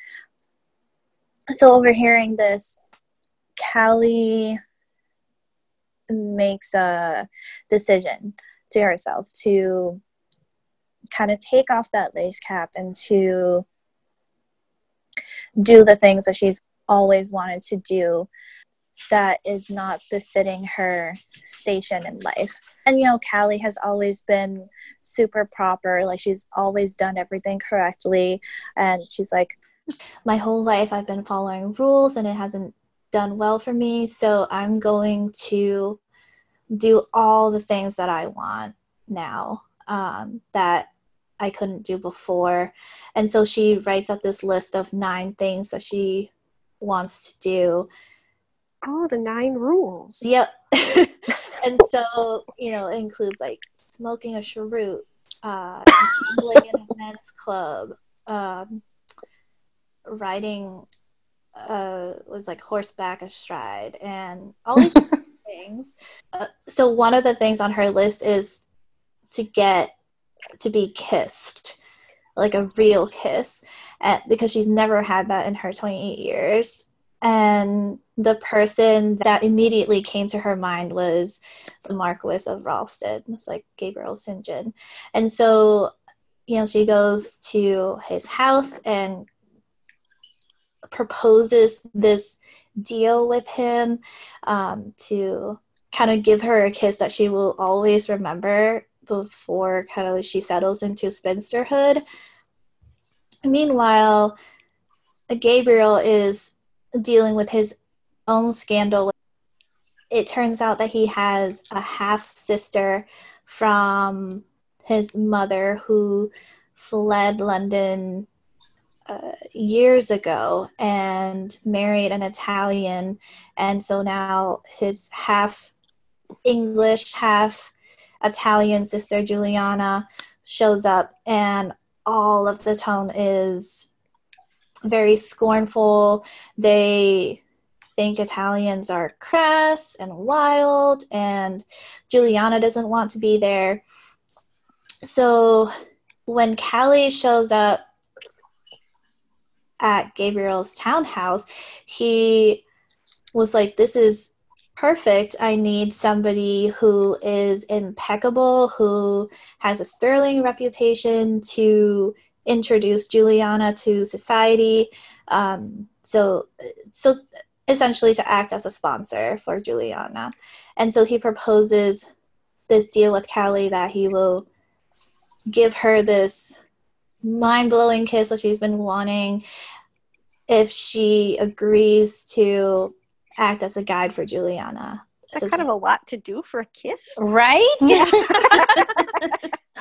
Speaker 4: so overhearing this callie makes a decision to herself to kind of take off that lace cap and to do the things that she's always wanted to do that is not befitting her station in life. And you know, Callie has always been super proper, like she's always done everything correctly. And she's like, My whole life I've been following rules and it hasn't done well for me, so I'm going to do all the things that I want now um, that I couldn't do before. And so she writes up this list of nine things that she wants to do
Speaker 1: oh, the nine rules.
Speaker 4: Yep. and so, you know, it includes like smoking a cheroot, uh, playing in a men's club, um, riding uh, was like horseback astride, and all these things. Uh, so one of the things on her list is to get to be kissed like a real kiss because she's never had that in her 28 years and the person that immediately came to her mind was the Marquis of Ralston. It's like Gabriel St. John. And so, you know, she goes to his house and proposes this deal with him um, to kind of give her a kiss that she will always remember before kind of she settles into spinsterhood. Meanwhile, Gabriel is dealing with his own scandal. It turns out that he has a half sister from his mother who fled London years ago and married an Italian. And so now his half English, half Italian sister Juliana shows up, and all of the tone is very scornful. They think Italians are crass and wild, and Juliana doesn't want to be there. So when Callie shows up at Gabriel's townhouse, he was like, This is perfect. I need somebody who is impeccable, who has a sterling reputation to introduce Juliana to society. Um, so, so essentially to act as a sponsor for Juliana. And so he proposes this deal with Callie that he will give her this mind blowing kiss that she's been wanting if she agrees to act as a guide for Juliana.
Speaker 1: That's so kind of a lot to do for a kiss.
Speaker 2: Right? Yeah.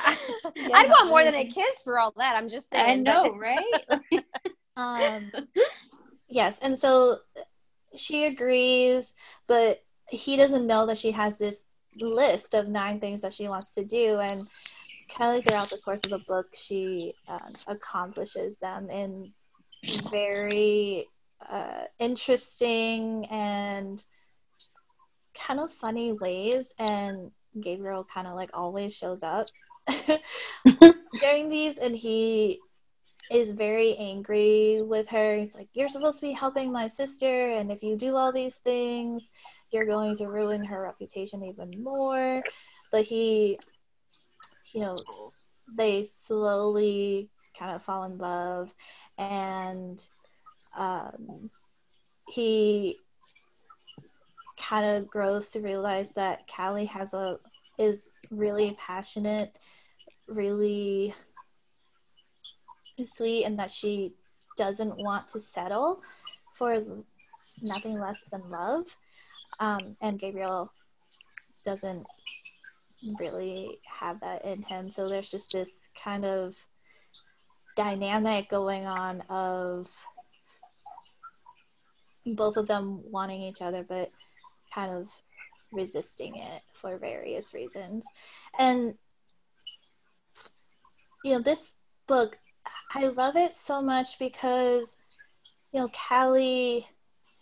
Speaker 2: I'd want more than a kiss for all that. I'm just saying.
Speaker 3: I know, right?
Speaker 4: um, yes, and so she agrees, but he doesn't know that she has this list of nine things that she wants to do, and kind of like throughout the course of the book, she um, accomplishes them in very uh, interesting and kind of funny ways. And Gabriel kind of like always shows up during these, and he is very angry with her. He's like, You're supposed to be helping my sister, and if you do all these things, you're going to ruin her reputation even more. But he, you know, they slowly kind of fall in love, and um, he kind of grows to realize that Callie has a is really passionate, really sweet and that she doesn't want to settle for nothing less than love. Um, and Gabriel doesn't really have that in him. So there's just this kind of dynamic going on of both of them wanting each other, but kind of resisting it for various reasons. And, you know, this book I love it so much because, you know, Callie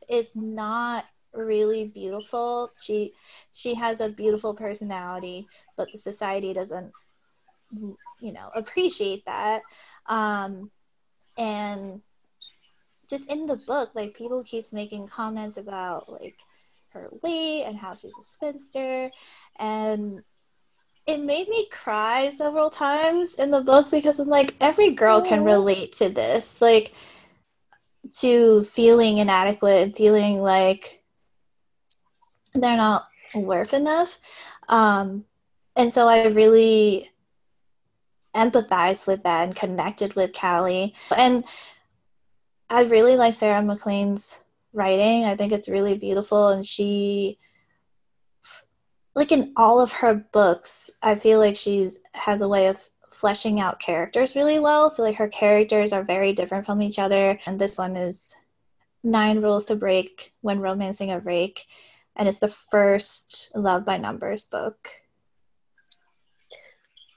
Speaker 4: is not really beautiful. She she has a beautiful personality, but the society doesn't, you know, appreciate that. Um, and just in the book, like people keeps making comments about like her weight and how she's a spinster, and it made me cry several times in the book because I'm like, every girl can relate to this. Like, to feeling inadequate and feeling like they're not worth enough. Um, and so I really empathized with that and connected with Callie. And I really like Sarah MacLean's writing. I think it's really beautiful, and she like in all of her books, I feel like she's has a way of fleshing out characters really well. So like her characters are very different from each other. And this one is Nine Rules to Break When Romancing a Rake. And it's the first Love by Numbers book.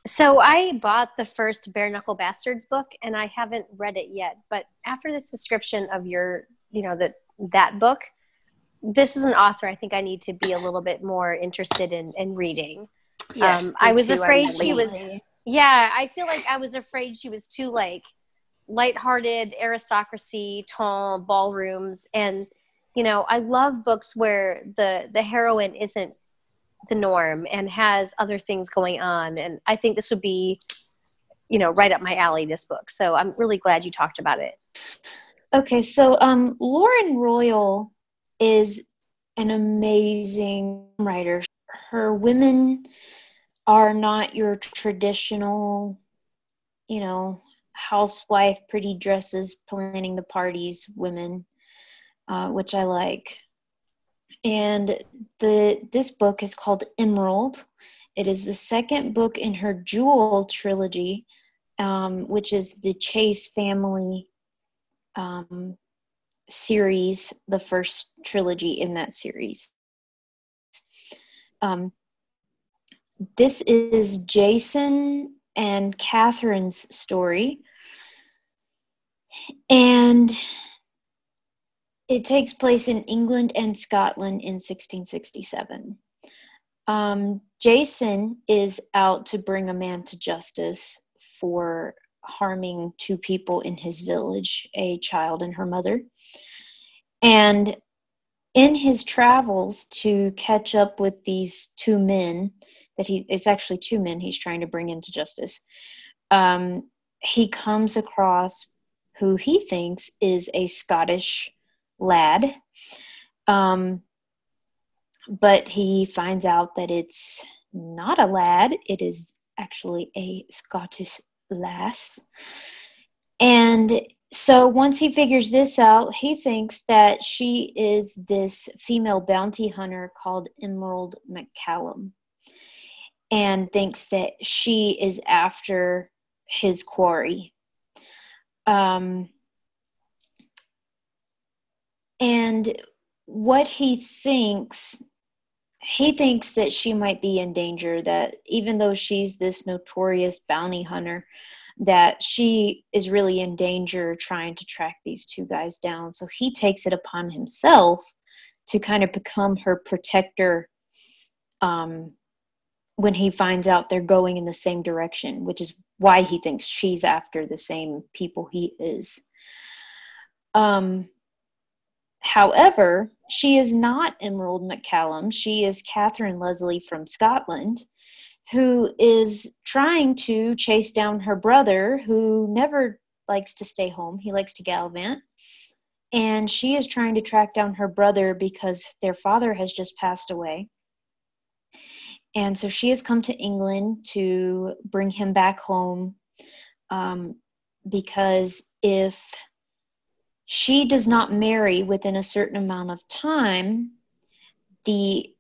Speaker 2: So I bought the first Bare Knuckle Bastards book and I haven't read it yet. But after this description of your, you know, that that book, this is an author I think I need to be a little bit more interested in in reading. Yes, um, I was too, afraid she was. Yeah, I feel like I was afraid she was too like lighthearted aristocracy, tall ballrooms, and you know I love books where the the heroine isn't the norm and has other things going on, and I think this would be you know right up my alley. This book, so I'm really glad you talked about it.
Speaker 3: Okay, so um, Lauren Royal is an amazing writer. Her women are not your traditional, you know, housewife, pretty dresses, planning the parties women, uh, which I like. And the this book is called Emerald. It is the second book in her Jewel trilogy, um, which is the Chase family um, series, the first trilogy in that series. Um, this is Jason and Catherine's story. And it takes place in England and Scotland in 1667. Um, Jason is out to bring a man to justice for harming two people in his village a child and her mother. And in his travels to catch up with these two men, that he it's actually two men he's trying to bring into justice, um, he comes across who he thinks is a Scottish lad. Um, but he finds out that it's not a lad, it is actually a Scottish lass. And so once he figures this out, he thinks that she is this female bounty hunter called Emerald McCallum and thinks that she is after his quarry. Um, and what he thinks he thinks that she might be in danger that even though she's this notorious bounty hunter that she is really in danger trying to track these two guys down. So he takes it upon himself to kind of become her protector um, when he finds out they're going in the same direction which is why he thinks she's after the same people he is. Um, However, she is not Emerald McCallum. She is Catherine Leslie from Scotland, who is trying to chase down her brother, who never likes to stay home. He likes to gallivant. And she is trying to track down her brother because their father has just passed away. And so she has come to England to bring him back home um, because if she does not marry within a certain amount of time, the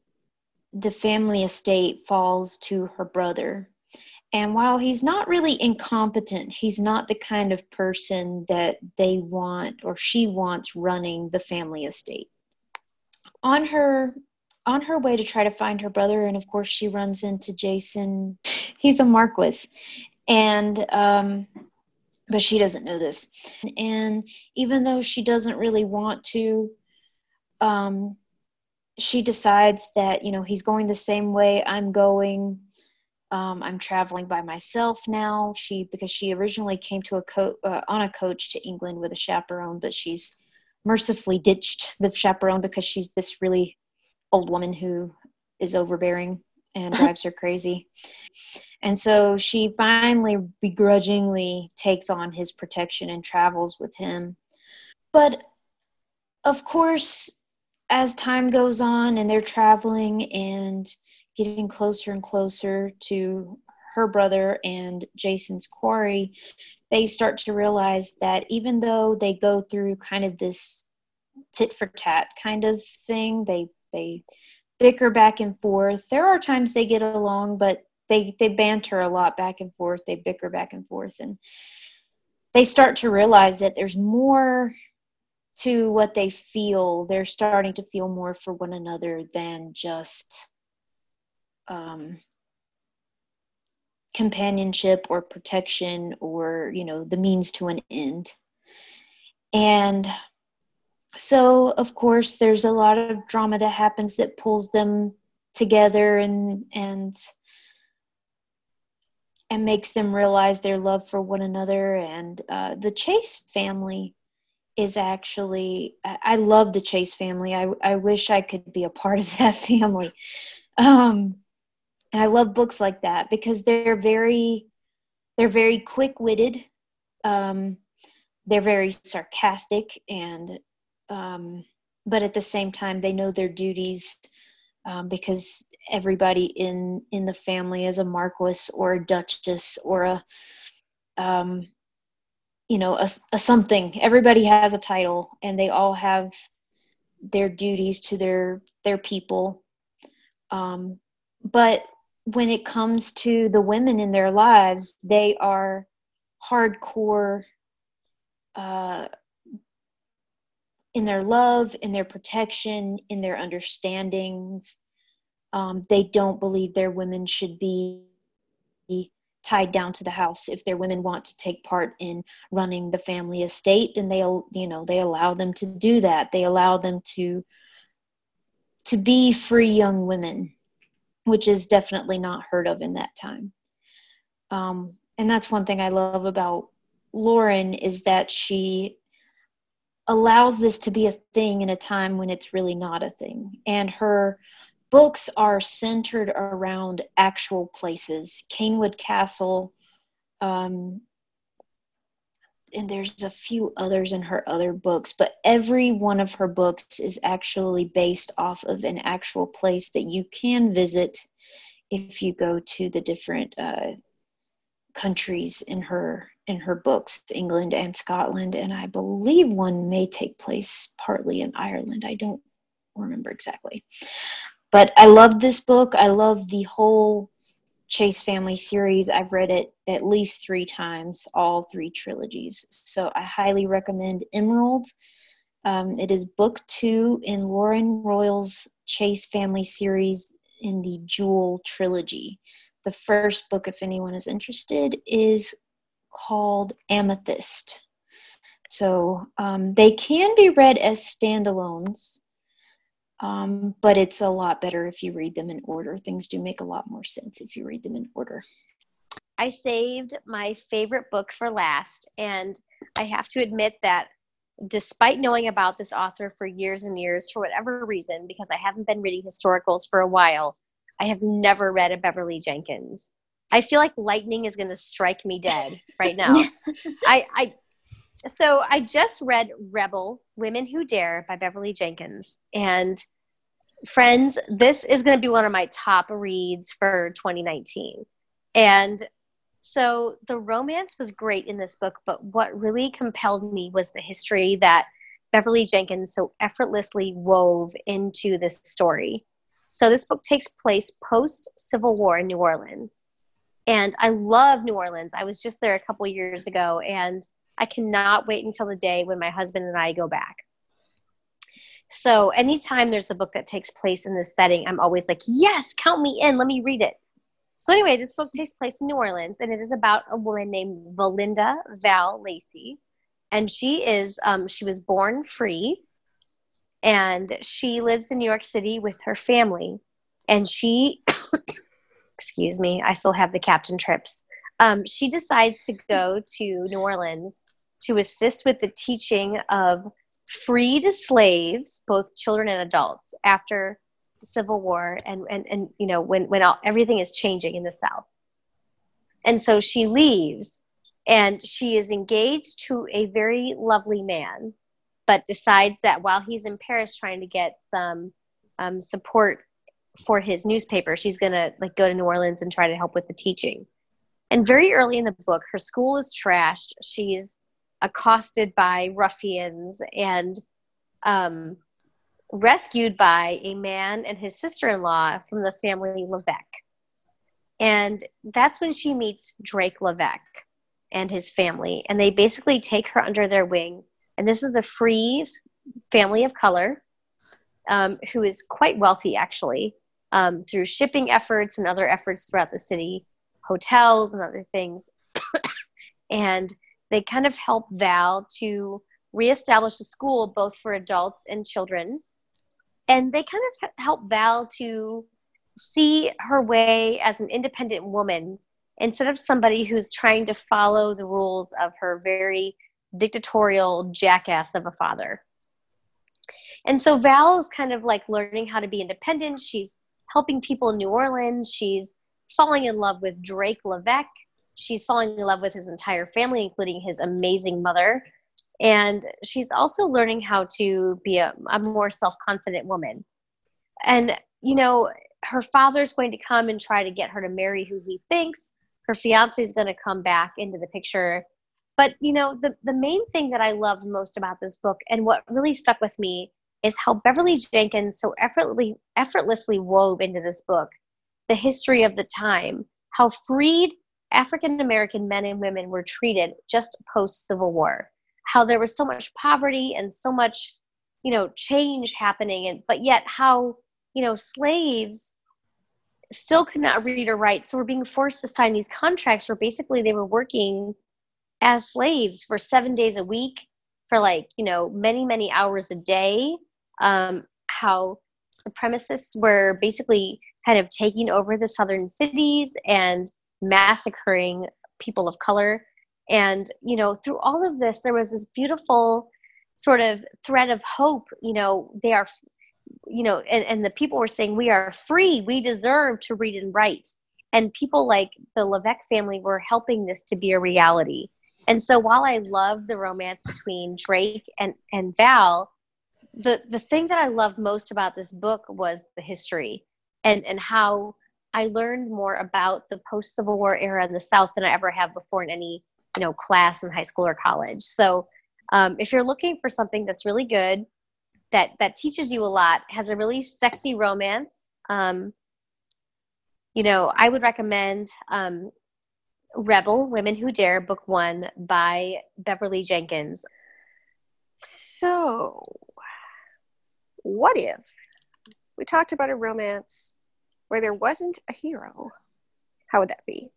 Speaker 3: the family estate falls to her brother. And while he's not really incompetent, he's not the kind of person that they want or she wants running the family estate. On her on her way to try to find her brother, and of course she runs into Jason. He's a Marquis, and um, but she doesn't know this. And even though she doesn't really want to, um, she decides that, you know, he's going the same way I'm going. Um, I'm traveling by myself now. She because she originally came to a co- uh, on a coach to England with a chaperone, but she's mercifully ditched the chaperone because she's this really old woman who is overbearing and drives her crazy. And so she finally begrudgingly takes on his protection and travels with him. But of course, as time goes on and they're traveling and getting closer and closer to her brother and Jason's quarry, they start to realize that even though they go through kind of this tit for tat kind of thing, they they bicker back and forth. There are times they get along, but they they banter a lot back and forth. They bicker back and forth, and they start to realize that there's more to what they feel. They're starting to feel more for one another than just um, companionship or protection or you know the means to an end. And so of course there's a lot of drama that happens that pulls them together and and and makes them realize their love for one another. And uh, the chase family is actually i love the chase family. I, I wish i could be a part of that family. Um, and i love books like that because they're very they're very quick-witted. Um, they're very sarcastic and um, but at the same time they know their duties um, because everybody in in the family is a marquis or a duchess or a um, you know a, a something. Everybody has a title and they all have their duties to their their people. Um, but when it comes to the women in their lives they are hardcore uh, in their love, in their protection, in their understandings. Um, they don't believe their women should be tied down to the house. If their women want to take part in running the family estate, then they, you know, they allow them to do that. They allow them to to be free young women, which is definitely not heard of in that time. Um, and that's one thing I love about Lauren is that she allows this to be a thing in a time when it's really not a thing. And her books are centered around actual places Cainewood Castle, um, and there's a few others in her other books, but every one of her books is actually based off of an actual place that you can visit if you go to the different uh, countries in her in her books, England and Scotland, and I believe one may take place partly in Ireland. I don't remember exactly. But I love this book. I love the whole Chase Family series. I've read it at least three times, all three trilogies. So I highly recommend Emerald. Um, it is book two in Lauren Royal's Chase Family series in the Jewel trilogy. The first book, if anyone is interested, is called Amethyst. So um, they can be read as standalones, um, but it's a lot better if you read them in order. Things do make a lot more sense if you read them in order.
Speaker 2: I saved my favorite book for last, and I have to admit that despite knowing about this author for years and years, for whatever reason, because I haven't been reading historicals for a while, I have never read a Beverly Jenkins. I feel like lightning is going to strike me dead right now. I, I, so I just read Rebel Women Who Dare by Beverly Jenkins. And friends, this is going to be one of my top reads for 2019. And so the romance was great in this book, but what really compelled me was the history that Beverly Jenkins so effortlessly wove into this story. So this book takes place post Civil War in New Orleans. And I love New Orleans. I was just there a couple years ago, and I cannot wait until the day when my husband and I go back. So, anytime there's a book that takes place in this setting, I'm always like, yes, count me in. Let me read it. So, anyway, this book takes place in New Orleans, and it is about a woman named Valinda Val Lacey. And she is, um, she was born free, and she lives in New York City with her family. And she excuse me, I still have the captain trips. Um, she decides to go to New Orleans to assist with the teaching of freed slaves, both children and adults, after the Civil War and, and, and you know, when, when all, everything is changing in the South. And so she leaves and she is engaged to a very lovely man, but decides that while he's in Paris trying to get some um, support for his newspaper she's to like go to new orleans and try to help with the teaching. And very early in the book her school is trashed. She's accosted by ruffians and um, rescued by a man and his sister-in-law from the family LeVeq. And that's when she meets drake LeVeq and his family and they basically take her under their wing and this is a free family of color um, who is quite wealthy actually um, through shipping efforts and other efforts throughout the city, hotels and other things. and they kind of help Val to reestablish a school both for adults and children. And they kind of help Val to see her way as an independent woman instead of somebody who's trying to follow the rules of her very dictatorial jackass of a father. And so Val is kind of like learning how to be independent. She's helping people in New Orleans. She's falling in love with Drake LeVeq. She's falling in love with his entire family, including his amazing mother. And she's also learning how to be a, a more self confident woman. And, you know, her father's going to come and try to get her to marry who he thinks. Her fiance is going to come back into the picture. But, you know, the, the main thing that I loved most about this book and what really stuck with me is how Beverly Jenkins so effortlessly, effortlessly wove into this book the history of the time, how freed African American men and women were treated just post Civil War, how there was so much poverty and so much, you know, change happening, and but yet how you know slaves still could not read or write, so were being forced to sign these contracts where basically they were working as slaves for seven days a week for like you know many many hours a day um, how supremacists were basically kind of taking over the southern cities and massacring people of color And, you know, through all of this, there was this beautiful sort of thread of hope. You know, they are, you know, and, and the people were saying, we are free, we deserve to read and write. And people like the LeVeq family were helping this to be a reality. And so while I love the romance between Drake and, and Val, the, the thing that I loved most about this book was the history and, and how I learned more about the post Civil War era in the South than I ever have before in any you know class in high school or college. So um, if you're looking for something that's really good that that teaches you a lot has a really sexy romance um, you know i would recommend um, rebel women who dare book one by beverly jenkins
Speaker 1: so what if we talked about a romance where there wasn't a hero how would that be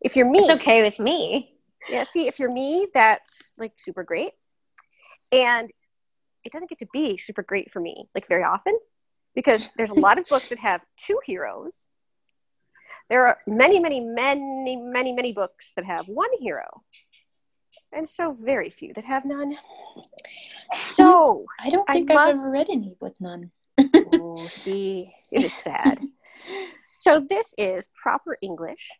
Speaker 1: if you're me
Speaker 2: it's okay with me
Speaker 1: yeah, see, if you're me, that's like super great. And it doesn't get to be super great for me, like very often, because there's a lot of books that have two heroes. There are many, many, many, many, many books that have one hero. And so very few that have none. So
Speaker 3: I don't think I have ever read any with none.
Speaker 1: oh, see, it is sad. so this is proper English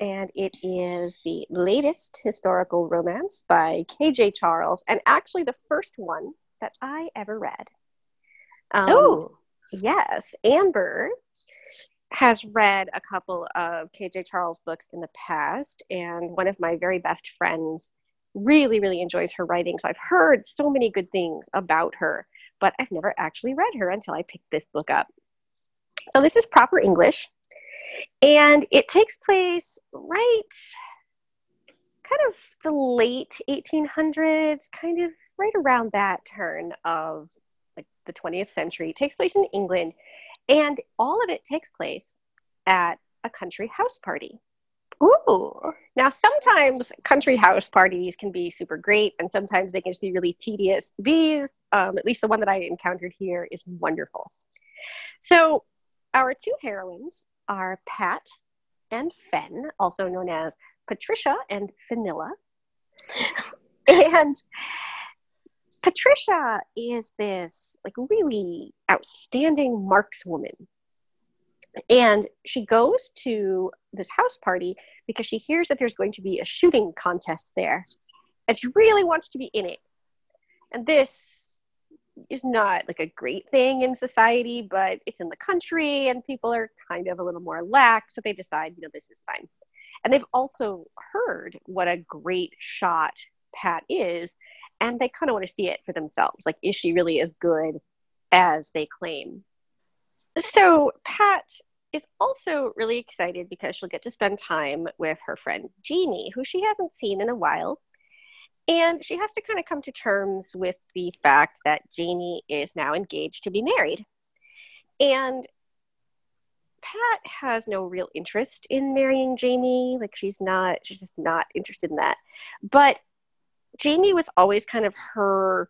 Speaker 1: and it is the latest historical romance by K.J. Charles, and actually the first one that I ever read.
Speaker 2: Um, oh,
Speaker 1: yes. Amber has read a couple of K.J. Charles books in the past, and one of my very best friends really, really enjoys her writing. So I've heard so many good things about her, but I've never actually read her until I picked this book up. So this is proper English. And it takes place right kind of the late 1800s, kind of right around that turn of like the 20th century. It takes place in England, and all of it takes place at a country house party. Ooh. Now, sometimes country house parties can be super great, and sometimes they can just be really tedious. These, um, at least the one that I encountered here, is wonderful. So, our two heroines are Pat and Fen, also known as Patricia and Fenella. and Patricia is this like really outstanding markswoman. And she goes to this house party because she hears that there's going to be a shooting contest there. And she really wants to be in it. And this is not like a great thing in society, but it's in the country and people are kind of a little more lax. So they decide, you know, this is fine. And they've also heard what a great shot Pat is, and they kind of want to see it for themselves. Like, is she really as good as they claim? So Pat is also really excited because she'll get to spend time with her friend Jamie, who she hasn't seen in a while. And she has to kind of come to terms with the fact that Jamie is now engaged to be married. And Pat has no real interest in marrying Jamie. Like she's not, she's just not interested in that. But Jamie was always kind of her,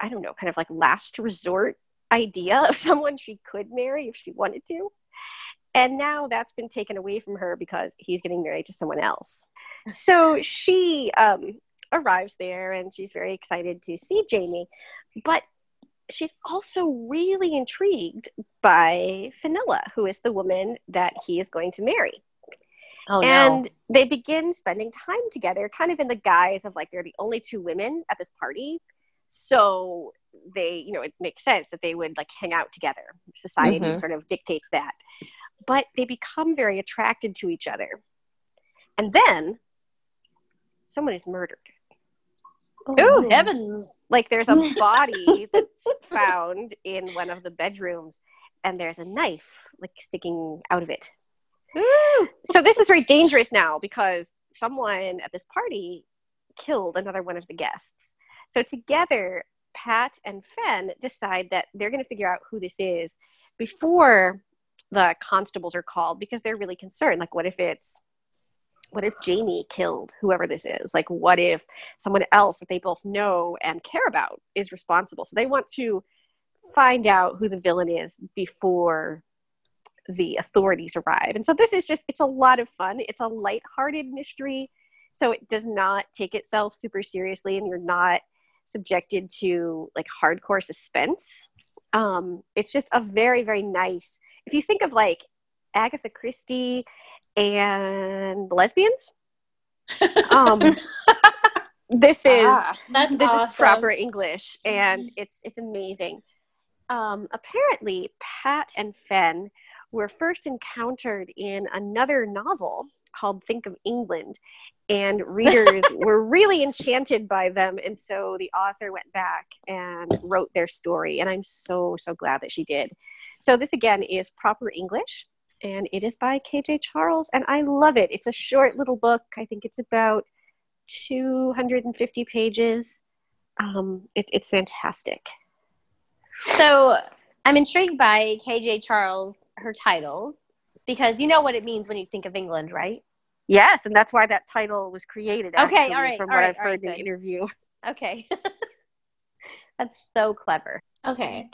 Speaker 1: I don't know, kind of like last resort idea of someone she could marry if she wanted to. And now that's been taken away from her because he's getting married to someone else. So she um, arrives there and she's very excited to see Jamie. But she's also really intrigued by Fenella, who is the woman that he is going to marry.
Speaker 2: Oh,
Speaker 1: and
Speaker 2: no.
Speaker 1: they begin spending time together, kind of in the guise of like they're the only two women at this party. So they, you know, it makes sense that they would like hang out together. Society mm-hmm. sort of dictates that. But they become very attracted to each other. And then someone is murdered.
Speaker 2: Oh, heavens.
Speaker 1: Like there's a body that's found in one of the bedrooms and there's a knife like sticking out of it. So this is very dangerous now because someone at this party killed another one of the guests. So together, Pat and Fen decide that they're going to figure out who this is before the constables are called because they're really concerned. Like, what if it's what if Jamie killed whoever this is? Like, what if someone else that they both know and care about is responsible? So they want to find out who the villain is before the authorities arrive. And so this is just, it's a lot of fun. It's a light-hearted mystery. so it does not take itself super seriously and you're not subjected to like hardcore suspense um, it's just a very very nice if you think of like agatha christie and the lesbians um, this is
Speaker 4: Ah, that's
Speaker 1: this
Speaker 4: awesome.
Speaker 1: is proper english and it's it's amazing um, apparently pat and fen were first encountered in another novel called think of england and readers were really enchanted by them and so the author went back and wrote their story and i'm so so glad that she did. So this again is proper english and it is by kj charles and i love it. It's a short little book. I think it's about 250 pages. Um, it, it's fantastic.
Speaker 2: So I'm intrigued by KJ Charles, her titles, because you know what it means when you think of England, right?
Speaker 1: yes and that's why that title was created
Speaker 2: Okay,
Speaker 1: actually,
Speaker 2: all right,
Speaker 1: from
Speaker 2: all
Speaker 1: what
Speaker 2: right,
Speaker 1: i've heard
Speaker 2: right,
Speaker 1: in the interview
Speaker 2: Okay. That's so clever.
Speaker 4: Okay.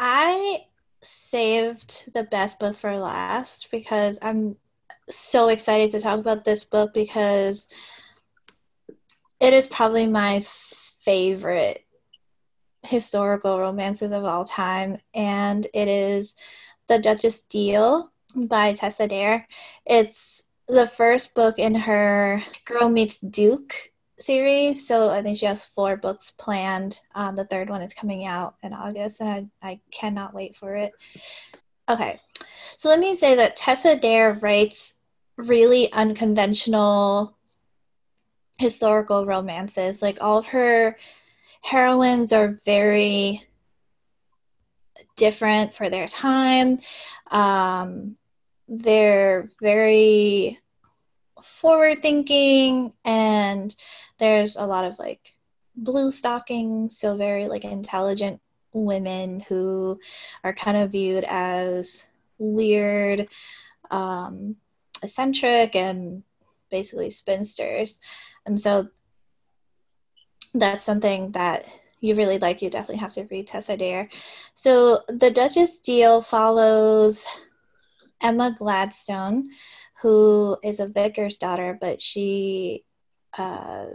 Speaker 4: I saved the best book for last because I'm so excited to talk about this book because it is probably my favorite historical romances of all time, and it is The Duchess Deal by Tessa Dare. It's the first book in her Girl Meets Duke series. So I think she has four books planned. Um, the third one is coming out in August, and I, I cannot wait for it. Okay, so let me say that Tessa Dare writes really unconventional historical romances. Like all of her heroines are very different for their time. Um, they're very forward thinking and there's a lot of like blue stockings so very like intelligent women who are kind of viewed as weird um eccentric and basically spinsters and so that's something that you really like you definitely have to read tessa dare so the duchess deal follows emma gladstone who is a vicar's daughter, but she uh,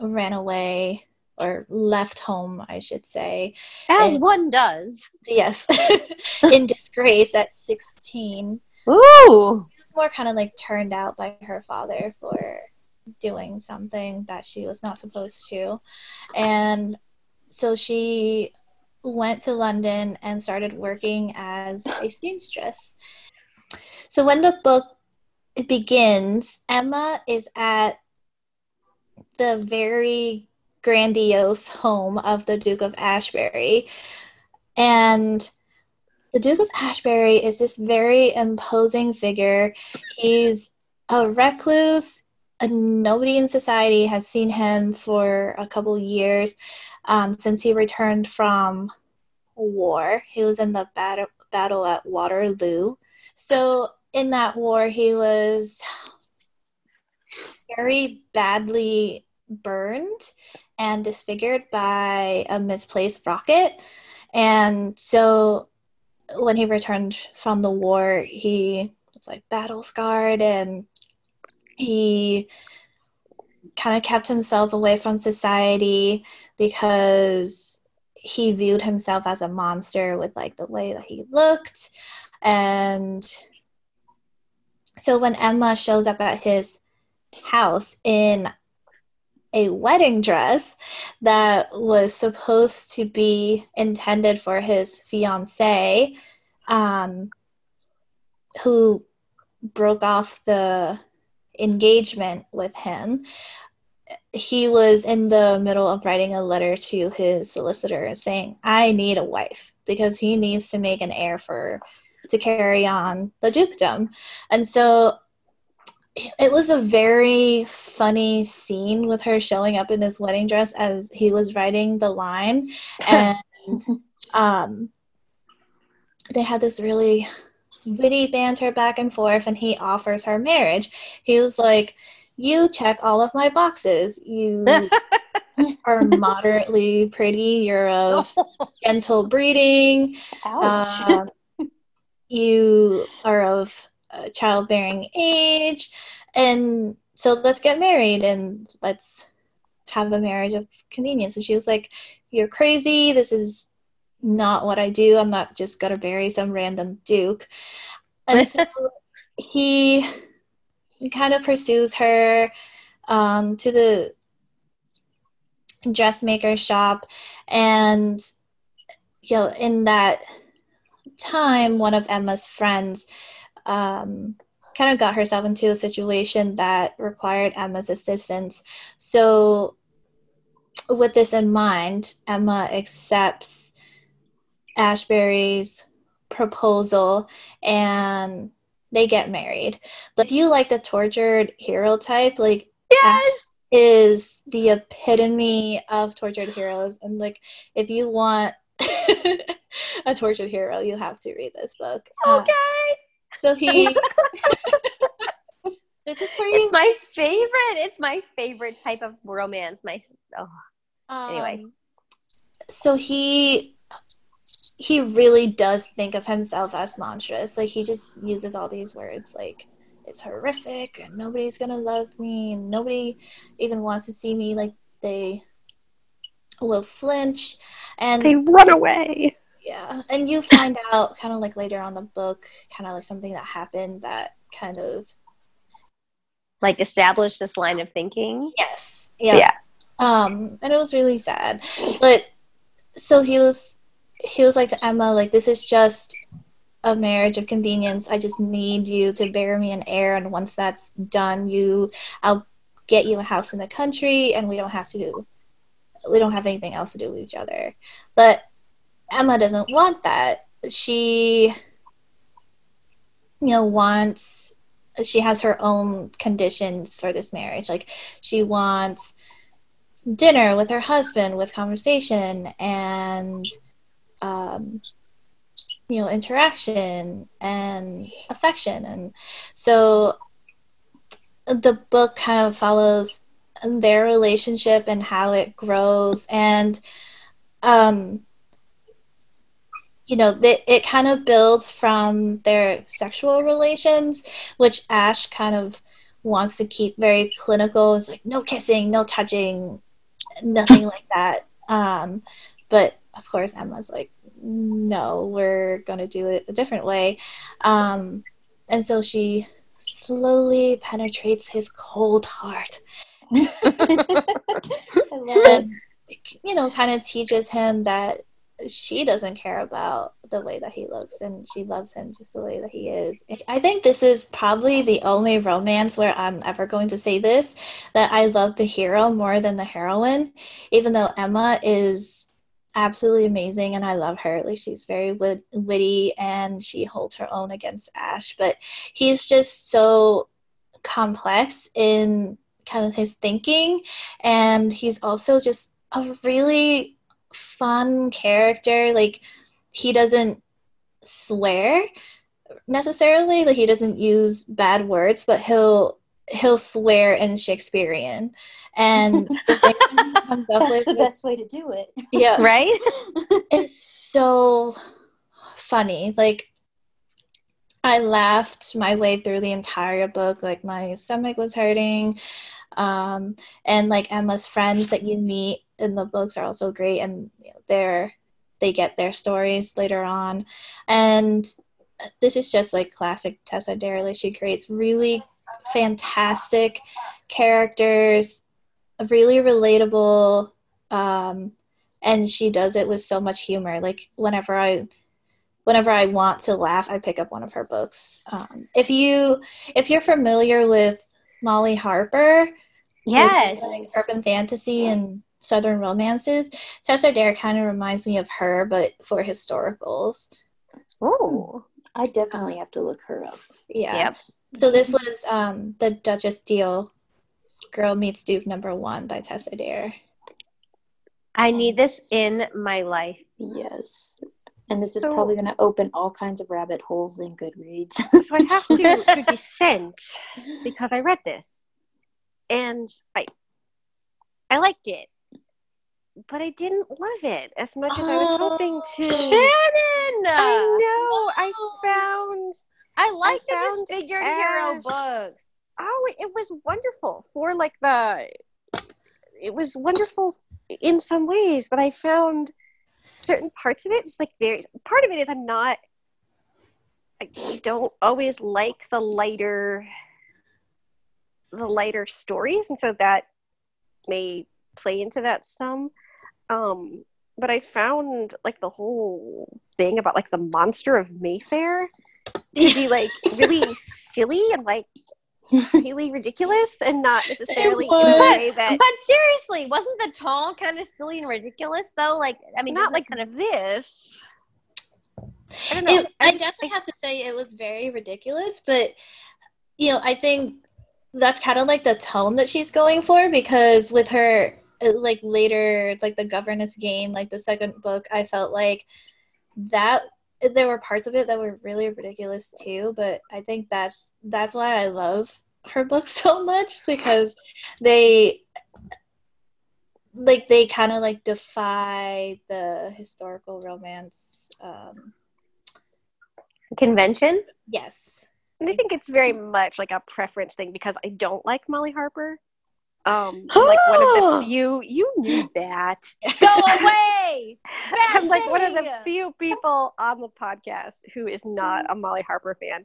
Speaker 4: ran away or left home, I should say.
Speaker 2: As
Speaker 4: And-
Speaker 2: one does.
Speaker 4: Yes, in disgrace at 16.
Speaker 2: Ooh.
Speaker 4: She was more kind of like turned out by her father for doing something that she was not supposed to. And so she went to London and started working as a seamstress. So when the book begins, Emma is at the very grandiose home of the Duke of Ashbury. And the Duke of Ashbury is this very imposing figure. He's a recluse. And nobody in society has seen him for a couple years um, since he returned from war. He was in the battle, battle at Waterloo. So in that war, he was very badly burned and disfigured by a misplaced rocket. And so when he returned from the war, he was like battle scarred and he kind of kept himself away from society because he viewed himself as a monster with like the way that he looked. And so when Emma shows up at his house in a wedding dress that was supposed to be intended for his fiance, um, who broke off the engagement with him, he was in the middle of writing a letter to his solicitor saying, I need a wife because he needs to make an heir for to carry on the dukedom. And so it was a very funny scene with her showing up in his wedding dress as he was writing the line and um they had this really witty banter back and forth and he offers her marriage. He was like you check all of my boxes. You are moderately pretty. You're of gentle breeding. Um, you are of uh, childbearing age. And so let's get married and let's have a marriage of convenience. And she was like, You're crazy. This is not what I do. I'm not just going to marry some random duke. And so he kind of pursues her um, to the dressmaker shop. And, you know, in that time, one of Emma's friends um, kind of got herself into a situation that required Emma's assistance. So, with this in mind, Emma accepts Ashbury's proposal and they get married. But if you like the tortured hero type, like
Speaker 2: Yes.
Speaker 4: is the epitome of tortured heroes. And like if you want a tortured hero, you have to read this book. Uh,
Speaker 2: Okay.
Speaker 4: so he This is where you
Speaker 2: It's my favorite. It's my favorite type of romance. My oh, anyway.
Speaker 4: Um, so he he really does think of himself as monstrous. Like he just uses all these words like it's horrific and nobody's gonna love me and nobody even wants to see me like they will flinch and
Speaker 1: They run away.
Speaker 4: yeah and you find out kind of like later on the book kind of like something that happened that kind of
Speaker 2: like established this line of thinking.
Speaker 4: Yes. Yeah.
Speaker 2: Yeah.
Speaker 4: Um, and it was really sad. But so he was he was like to Emma, like, this is just a marriage of convenience. I just need you to bear me an heir and once that's done, you I'll get you a house in the country and we don't have to do we don't have anything else to do with each other. But Emma doesn't want that. She you know wants she has her own conditions for this marriage. Like she wants dinner with her husband with conversation and um, you know interaction and affection. And so the book kind of follows their relationship and how it grows. And um you know it kind of builds from their sexual relations which ash kind of wants to keep very clinical. It's like no kissing no touching nothing like that. Um but of course emma's like no we're going to do it a different way um and so she slowly penetrates his cold heart
Speaker 3: I love it.
Speaker 4: and you know kind of teaches him that she doesn't care about the way that he looks and she loves him just the way that he is i think this is probably the only romance where i'm ever going to say this that i love the hero more than the heroine even though emma is absolutely amazing and i love her. Like she's very wit- witty and she holds her own against ash but he's just so complex in kind of his thinking and he's also just a really fun character. Like he doesn't swear necessarily like he doesn't use bad words but he'll he'll swear in shakespearean and the thing comes
Speaker 3: That's
Speaker 4: with
Speaker 3: the
Speaker 4: is-
Speaker 3: best way to do it.
Speaker 4: yeah
Speaker 2: Right?
Speaker 4: it's so funny. Like I laughed my way through the entire book. Like my stomach was hurting. Um, and like Emma's friends that you meet in the books are also great, and you know, they're they get their stories later on. And this is just like classic Tessa Dare. She creates really fantastic characters, really relatable. Um, and she does it with so much humor like whenever i whenever i want to laugh i pick up one of her books um, if you if you're familiar with molly harper
Speaker 2: Yes.
Speaker 4: like, urban fantasy and southern romances tessa dare kind of reminds me of her but for historicals
Speaker 2: oh
Speaker 3: I definitely have to look her up.
Speaker 4: yeah
Speaker 2: Yep.
Speaker 4: so this was um the duchess deal girl meets duke number one by tessa dare
Speaker 2: I need this in my life.
Speaker 3: Yes. And this is
Speaker 1: So-
Speaker 3: probably going to open all kinds of rabbit holes in Goodreads.
Speaker 1: So I have to, to dissent because I read this and I I liked it. But I didn't love it as much as I was oh, hoping to.
Speaker 2: Shannon!
Speaker 1: I know. I oh. found
Speaker 2: I like
Speaker 1: I
Speaker 2: the
Speaker 1: found
Speaker 2: disfigured
Speaker 1: Ash.
Speaker 2: hero books.
Speaker 1: Oh, it was wonderful for like the. It was wonderful in some ways, but I found certain parts of it just like very. Part of it is I'm not. I don't always like the lighter. The lighter stories, and so that may play into that some. Um, but I found like the whole thing about like the monster of Mayfair to be like really silly and like really ridiculous and not necessarily in a way that
Speaker 2: But seriously, wasn't the tone kind of silly and ridiculous though? Like, I mean,
Speaker 1: not like
Speaker 2: kind of
Speaker 1: this. I don't know.
Speaker 5: It, I definitely have to say it was very ridiculous, but you know, I think that's kind of like the tone that she's going for because with her uh, like later like the governess game like the second book i felt like that there were parts of it that were really ridiculous too but i think that's that's why i love her book so much because they like they kind of like defy the historical romance um
Speaker 2: convention.
Speaker 5: yes
Speaker 1: And I think it's very much like a preference thing because I don't like Molly Harper. Um, I'm like one of the few. You knew that.
Speaker 2: Go away.
Speaker 1: I'm like one of the few people on the podcast who is not a Molly Harper fan.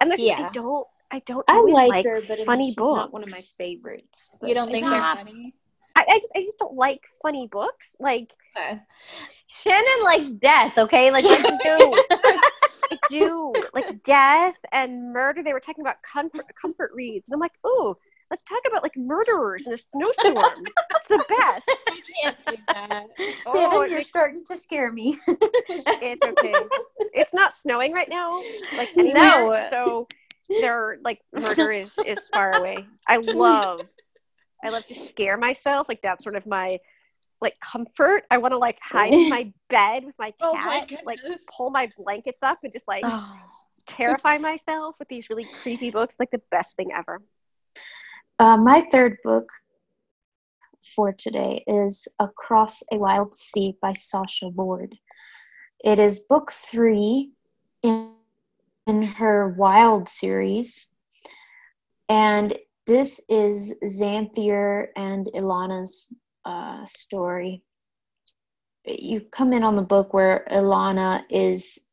Speaker 1: And there's
Speaker 5: Yeah.
Speaker 1: I don't. I don't.
Speaker 3: I
Speaker 1: always
Speaker 3: like,
Speaker 1: like
Speaker 3: her, but I
Speaker 1: funny
Speaker 3: mean, she's
Speaker 1: books.
Speaker 3: not one of my favorites. but
Speaker 5: you don't think they're funny
Speaker 1: I, I just. I just don't like funny books. Like
Speaker 5: okay.
Speaker 2: Shannon likes death. Okay, like let's
Speaker 1: I do. I do like death and murder. They were talking about comfort comfort reads, and I'm like, ooh, let's talk about like murderers in a snowstorm. it's the best.
Speaker 5: I can't do that.
Speaker 3: Shannon,
Speaker 1: Oh,
Speaker 3: you're
Speaker 1: makes-
Speaker 3: starting to scare me.
Speaker 1: It's okay. it's not snowing right now, like anywhere.
Speaker 2: No.
Speaker 1: So there, like murder is is far away. I love, I love to scare myself. Like that's sort of my like comfort. I want to like hide in my bed with my cat,
Speaker 5: Oh my
Speaker 1: like pull my blankets up and just like
Speaker 2: Oh.
Speaker 1: terrify myself with these really creepy books. Like the best thing ever.
Speaker 3: Uh, my third book for today is Across a Wild Sea by Sasha Lord. It is book three in, in her Wild series. And this is Xanthier and Ilana's uh, story. You come in on the book where Ilana is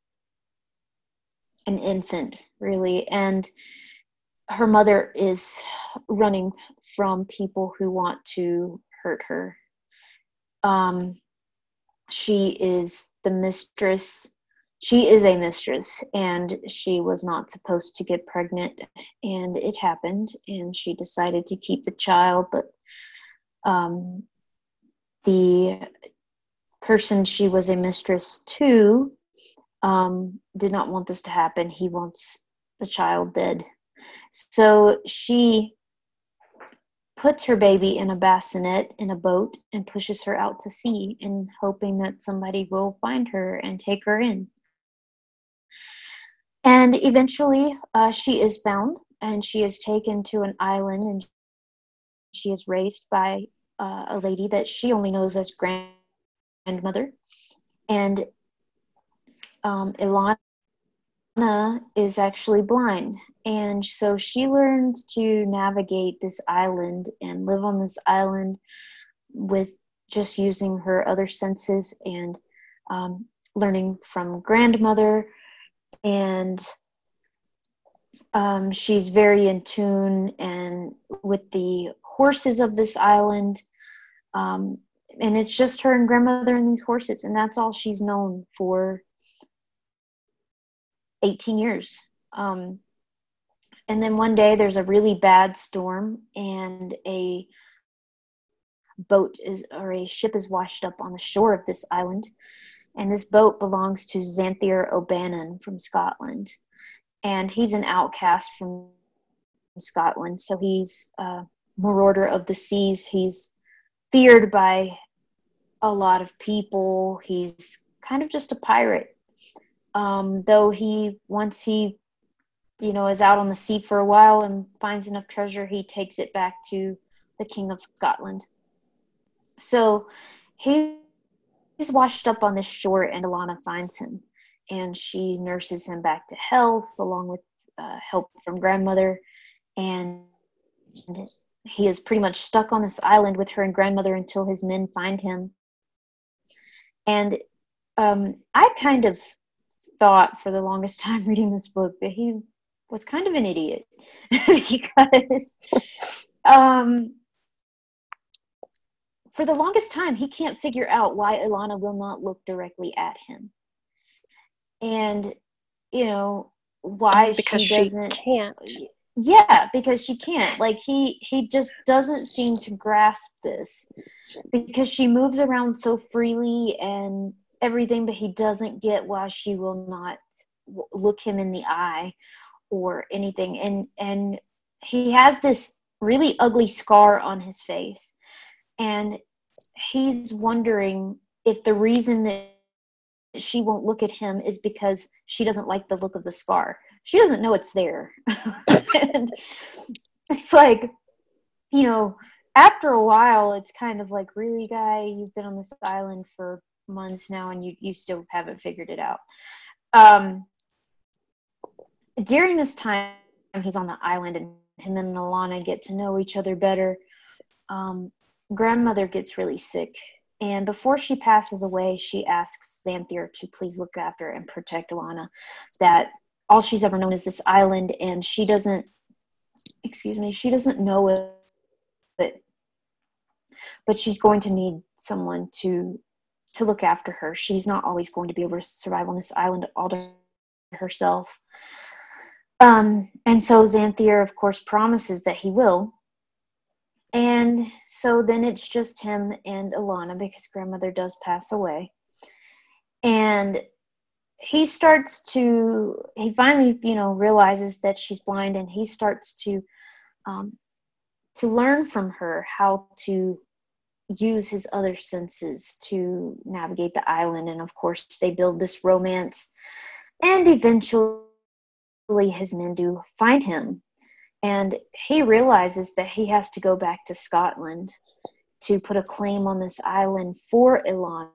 Speaker 3: an infant, really, and her mother is running from people who want to hurt her. Um, she is the mistress. She is a mistress, and she was not supposed to get pregnant, and it happened, and she decided to keep the child, but um, the person she was a mistress to um, did not want this to happen. He wants the child dead. So she puts her baby in a bassinet in a boat and pushes her out to sea in hoping that somebody will find her and take her in. And eventually uh, she is found and she is taken to an island and she is raised by uh, a lady that she only knows as grandmother. And um, Ilana is actually blind. And so she learns to navigate this island and live on this island with just using her other senses and um, learning from grandmother. And um, she's very in tune and with the horses of this island. Um, and it's just her and grandmother and these horses, and that's all she's known for 18 years. Um, and then one day there's a really bad storm, and a boat is or a ship is washed up on the shore of this island. And this boat belongs to Xanthier O'Bannon from Scotland. And he's an outcast from Scotland. So he's a marauder of the seas. He's feared by a lot of people. He's kind of just a pirate. Um, though he, once he, you know, is out on the sea for a while and finds enough treasure, he takes it back to the King of Scotland. So he he's washed up on this shore and Alana finds him and she nurses him back to health along with uh, help from grandmother and he is pretty much stuck on this island with her and grandmother until his men find him. And um, I kind of thought for the longest time reading this book that he was kind of an idiot because um, for the longest time he can't figure out why Ilana will not look directly at him. And you know why
Speaker 1: because
Speaker 3: she doesn't
Speaker 1: she can't.
Speaker 3: yeah because she can't like he he just doesn't seem to grasp this because she moves around so freely and everything but he doesn't get why she will not look him in the eye or anything. And and he has this really ugly scar on his face. And he's wondering if the reason that she won't look at him is because she doesn't like the look of the scar. She doesn't know it's there. And it's like you know after a while it's kind of like really guy? You've been on this island for months now and you, you still haven't figured it out. Um, during this time he's on the island and him and alana get to know each other better. Um, grandmother gets really sick and before she passes away she asks xanthier to please look after and protect alana that all she's ever known is this island and she doesn't excuse me she doesn't know it but she's going to need someone to to look after her. She's not always going to be able to survive on this island all to herself um, and so xanthier of course promises that he will. And so then it's just him and alana because grandmother does pass away. And he starts to he finally you know realizes that she's blind and he starts to um, to learn from her how to use his other senses to navigate the island. And of course they build this romance. And eventually his men do find him and he realizes that he has to go back to scotland to put a claim on this island for ilana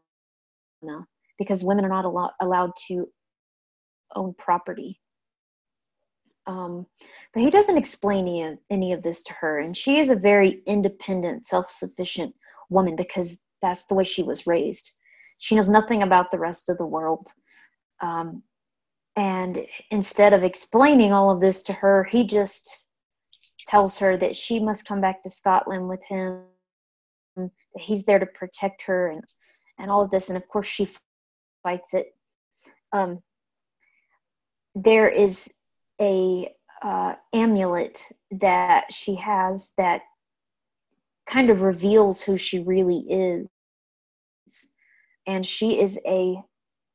Speaker 3: because women are not allo- allowed to own property. Um, but he doesn't explain any of, any of this to her, and she is a very independent, self-sufficient woman because that's the way she was raised. She knows nothing about the rest of the world. Um, and instead of explaining all of this to her, he just tells her that she must come back to Scotland with him, that he's there to protect her, and and all of this. And of course, she fights it. Um, there is a uh, amulet that she has that kind of reveals who she really is and she is a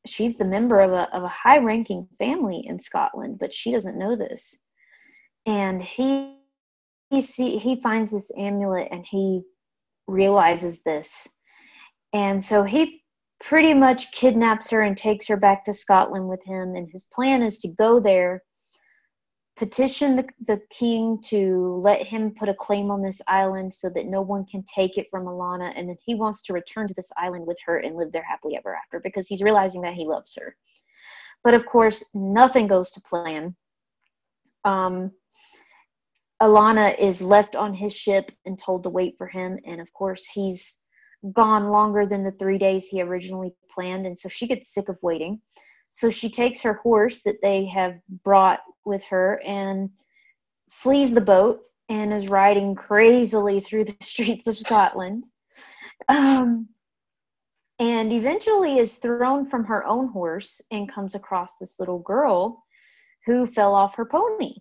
Speaker 3: she's the member of a of a high ranking family in Scotland but she doesn't know this and he he see he finds this amulet and he realizes this and so he pretty much kidnaps her and takes her back to Scotland with him. And his plan is to go there, petition the, the king to let him put a claim on this island so that no one can take it from Alana. And then he wants to return to this island with her and live there happily ever after because he's realizing that he loves her. But of course, nothing goes to plan. Um, Alana is left on his ship and told to wait for him. And of course, he's gone longer than the three days he originally planned, and so she gets sick of waiting. So she takes her horse that they have brought with her and flees the boat and is riding crazily through the streets of Scotland. Um, and eventually is thrown from her own horse and comes across this little girl who fell off her pony.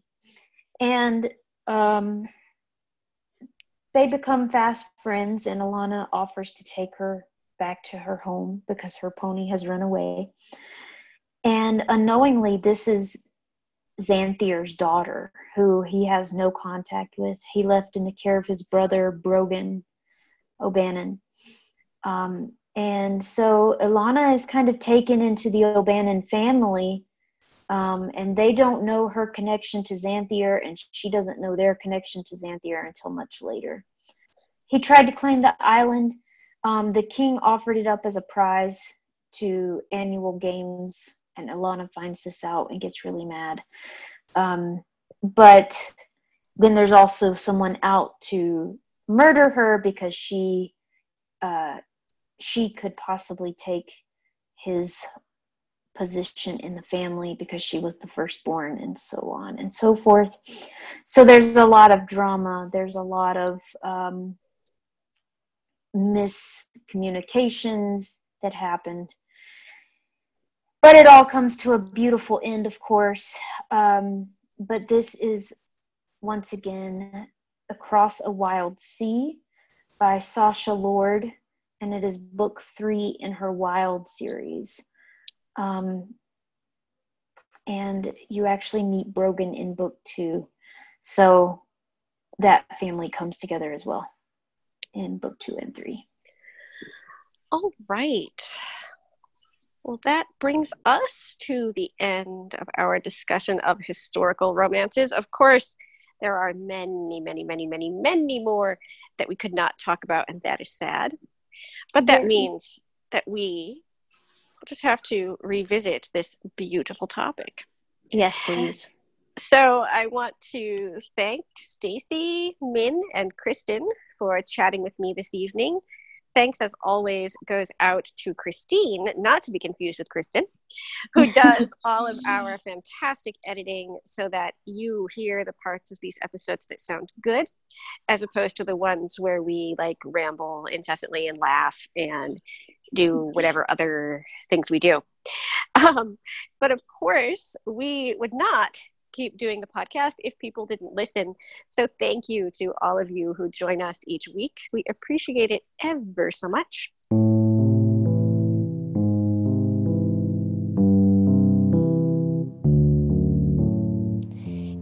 Speaker 3: And um, they become fast friends, and Alana offers to take her back to her home because her pony has run away. And unknowingly, this is Xanthier's daughter, who he has no contact with. He left in the care of his brother, Brogan O'Bannon. Um, and so Ilana is kind of taken into the O'Bannon family um, and they don't know her connection to Xanthier, and she doesn't know their connection to Xanthier until much later. He tried to claim the island. Um, the king offered it up as a prize to annual games, and Ilana finds this out and gets really mad. Um, but then there's also someone out to murder her because she uh, she could possibly take his position in the family because she was the firstborn and so on and so forth. So there's a lot of drama. There's a lot of um, miscommunications that happened but it all comes to a beautiful end of course. Um, but this is once again across a wild sea by sasha lord and it is book three in her wild series. Um, and you actually meet brogan in book two. So that family comes together as well in book two and three.
Speaker 1: All right. Well, that brings us to the end of our discussion of historical romances. Of course, there are many, many, many, many, many more that we could not talk about, and that is sad. But that means that we just have to revisit this beautiful topic.
Speaker 2: Yes, please.
Speaker 1: So I want to thank Stacy, Min, and Kristen for chatting with me this evening. Thanks, as always, goes out to Christine, not to be confused with Kristen, who does all of our fantastic editing so that you hear the parts of these episodes that sound good, as opposed to the ones where we like ramble incessantly and laugh and do whatever other things we do. Um, but of course, we would not keep doing the podcast if people didn't listen. So thank you to all of you who join us each week. We appreciate it ever so much.